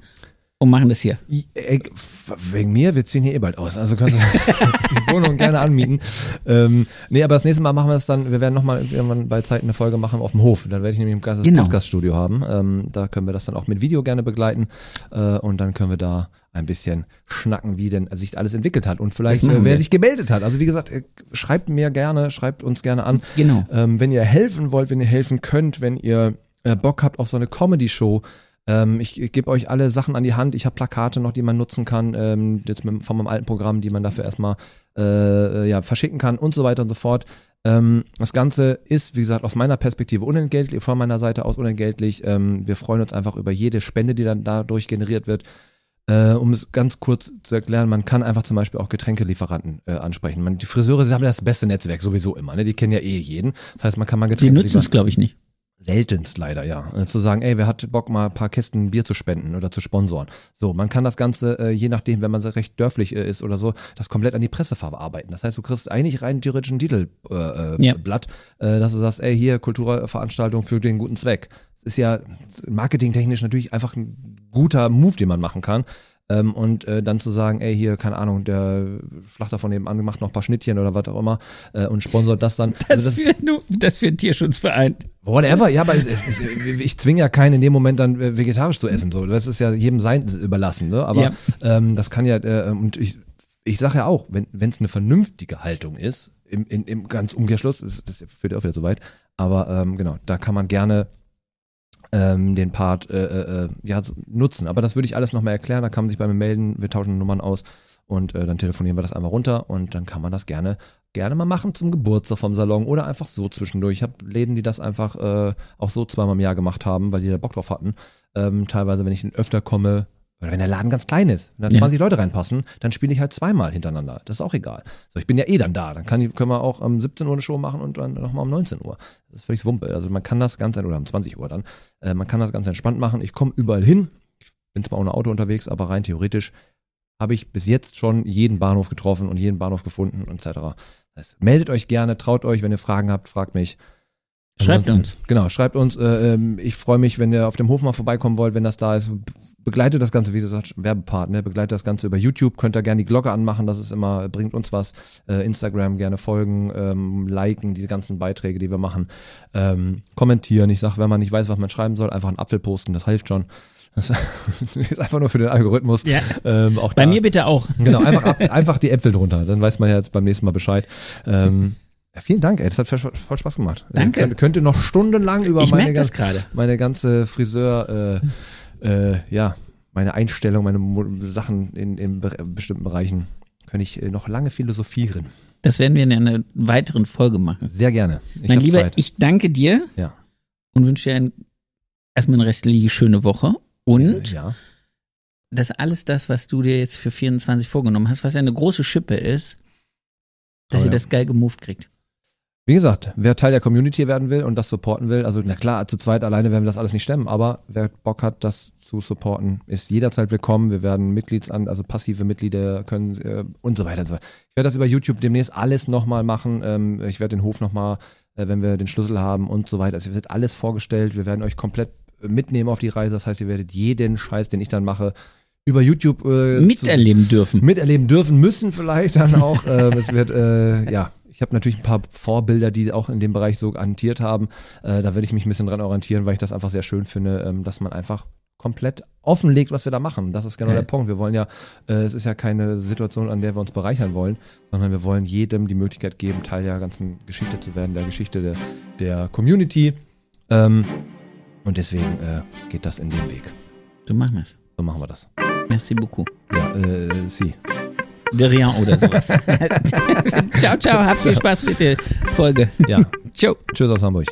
und machen das hier. I- ey, f- Wegen mir, wir ziehen hier eh bald aus. Also kannst du die Wohnung gerne anmieten. Ähm, nee, aber das nächste Mal machen wir das dann, wir werden nochmal irgendwann bei Zeit eine Folge machen auf dem Hof. Dann werde ich nämlich ein ganzes Genau. Podcaststudio haben. Ähm, da können wir das dann auch mit Video gerne begleiten. Äh, und dann können wir da ein bisschen schnacken, wie denn sich alles entwickelt hat. Und vielleicht, äh, wer wir. sich gemeldet hat. Also wie gesagt, äh, schreibt mir gerne, schreibt uns gerne an. Genau. Ähm, wenn ihr helfen wollt, wenn ihr helfen könnt, wenn ihr äh, Bock habt auf so eine Comedy-Show, ähm, ich, ich gebe euch alle Sachen an die Hand. Ich habe Plakate noch, die man nutzen kann, ähm, jetzt mit, von meinem alten Programm, die man dafür erstmal äh, ja, verschicken kann und so weiter und so fort. Ähm, das Ganze ist, wie gesagt, aus meiner Perspektive unentgeltlich, von meiner Seite aus unentgeltlich. Ähm, wir freuen uns einfach über jede Spende, die dann dadurch generiert wird. Äh, um es ganz kurz zu erklären, man kann einfach zum Beispiel auch Getränkelieferanten äh, ansprechen. Man, die Friseure, sie haben das beste Netzwerk sowieso immer, ne? Die kennen ja eh jeden. Das heißt, man kann mal Die Getränke nutzen es, glaube ich, nicht. Seltenst leider, ja. Äh, Zu sagen, ey, wer hat Bock, mal ein paar Kisten Bier zu spenden oder zu sponsoren. So, man kann das Ganze, äh, je nachdem, wenn man so recht dörflich äh, ist oder so, das komplett an die Presse verarbeiten. Das heißt, du kriegst eigentlich rein theoretisch ein Titelblatt, Ja. Blatt, dass du sagst, ey, hier, Kulturveranstaltung für den guten Zweck. Das ist ja marketingtechnisch natürlich einfach ein guter Move, den man machen kann. Ähm, und äh, dann zu sagen, ey, hier, keine Ahnung, der Schlachter von nebenan macht noch ein paar Schnittchen oder was auch immer äh, und sponsort das dann. Das, Also für, nur, das für den Tierschutzverein. Whatever, ja, aber es, es, ich zwinge ja keinen in dem Moment dann äh, vegetarisch zu essen. So, das ist ja jedem sein überlassen. Ne? Aber Ja. ähm, das kann ja äh, und ich ich sage ja auch, wenn wenn es eine vernünftige Haltung ist, im, im, im ganz Umkehrschluss, das, das führt ja auch wieder zu weit. Aber ähm, genau, da kann man gerne ähm, den Part äh, äh, äh, ja nutzen. Aber das würde ich alles nochmal erklären. Da kann man sich bei mir melden. Wir tauschen Nummern aus und äh, dann telefonieren wir das einmal runter und dann kann man das gerne gerne mal machen zum Geburtstag vom Salon oder einfach so zwischendurch. Ich habe Läden, die das einfach äh, auch so zweimal im Jahr gemacht haben, weil die da Bock drauf hatten. Ähm, teilweise, wenn ich öfter komme, oder wenn der Laden ganz klein ist, wenn da Ja. 20 Leute reinpassen, dann spiele ich halt zweimal hintereinander. Das ist auch egal. So, ich bin ja eh dann da. Dann kann ich, können wir auch um 17 Uhr eine Show machen und dann nochmal um 19 Uhr. Das ist völlig Wumpe. Also man kann das ganz, oder um 20 Uhr dann, äh, man kann das ganz entspannt machen. Ich komme überall hin. Ich bin zwar ohne Auto unterwegs, aber rein theoretisch habe ich bis jetzt schon jeden Bahnhof getroffen und jeden Bahnhof gefunden und etc. Das heißt, meldet euch gerne, traut euch, wenn ihr Fragen habt, fragt mich. Schreibt Ansonsten- Genau, schreibt uns. Äh, ähm, ich freue mich, wenn ihr auf dem Hof mal vorbeikommen wollt, wenn das da ist. Be- Begleitet das Ganze, wie gesagt, Werbepart, ne? Begleitet das Ganze über YouTube. Könnt ihr gerne die Glocke anmachen, das ist immer, bringt uns was. Äh, Instagram gerne folgen, ähm, liken, diese ganzen Beiträge, die wir machen. Ähm, kommentieren. Ich sag, wenn man nicht weiß, was man schreiben soll, einfach einen Apfel posten, das hilft schon. Das ist einfach nur für den Algorithmus. Ja. Ähm, auch Bei da. mir bitte auch. Genau, einfach, ab, einfach die Äpfel drunter. Dann weiß man ja jetzt beim nächsten Mal Bescheid. Ähm, ja, vielen Dank, ey. Das hat voll, Spaß gemacht. Danke. Ich könnte, könnte noch stundenlang über Ich meine, ganz, meine ganze Friseur, äh, äh, ja, meine Einstellung, meine Mo Sachen in, in be bestimmten Bereichen, könnte ich äh, noch lange philosophieren. Das werden wir in einer weiteren Folge machen. Sehr gerne. Ich mein Lieber, Zeit. ich danke dir Ja. und wünsche dir ein, erstmal eine restliche schöne Woche. Und ja. dass alles das, was du dir jetzt für 24 vorgenommen hast, was ja eine große Schippe ist, dass Oh ihr ja. das geil gemoved kriegt. Wie gesagt, wer Teil der Community werden will und das supporten will, also na klar, zu zweit alleine werden wir das alles nicht stemmen, aber wer Bock hat, das zu supporten, ist jederzeit willkommen. Wir werden Mitglieds an, also passive Mitglieder können äh, und so weiter und so weiter. Ich werde das über YouTube demnächst alles nochmal machen. Ähm, ich werde den Hof nochmal, äh, wenn wir den Schlüssel haben und so weiter. Es wird alles vorgestellt. Wir werden euch komplett äh, mitnehmen auf die Reise. Das heißt, ihr werdet jeden Scheiß, den ich dann mache, über YouTube äh, zu- Miterleben dürfen. miterleben dürfen müssen vielleicht dann auch. ähm, es wird, äh, ja, ich habe natürlich ein paar Vorbilder, die auch in dem Bereich so hantiert haben. Äh, da werde ich mich ein bisschen dran orientieren, weil ich das einfach sehr schön finde, ähm, dass man einfach komplett offenlegt, was wir da machen. Das ist genau Ja. der Punkt. Wir wollen ja, äh, es ist ja keine Situation, an der wir uns bereichern wollen, sondern wir wollen jedem die Möglichkeit geben, Teil der ganzen Geschichte zu werden, der Geschichte der, der Community. Ähm, und deswegen äh, geht das in den Weg. Du machst das. So machen wir das. Merci beaucoup. Ja, äh, sie. De rien oder sowas. ciao, ciao. Habt viel Spaß mit der Folge. Ja. Ciao. Tschüss aus Hamburg.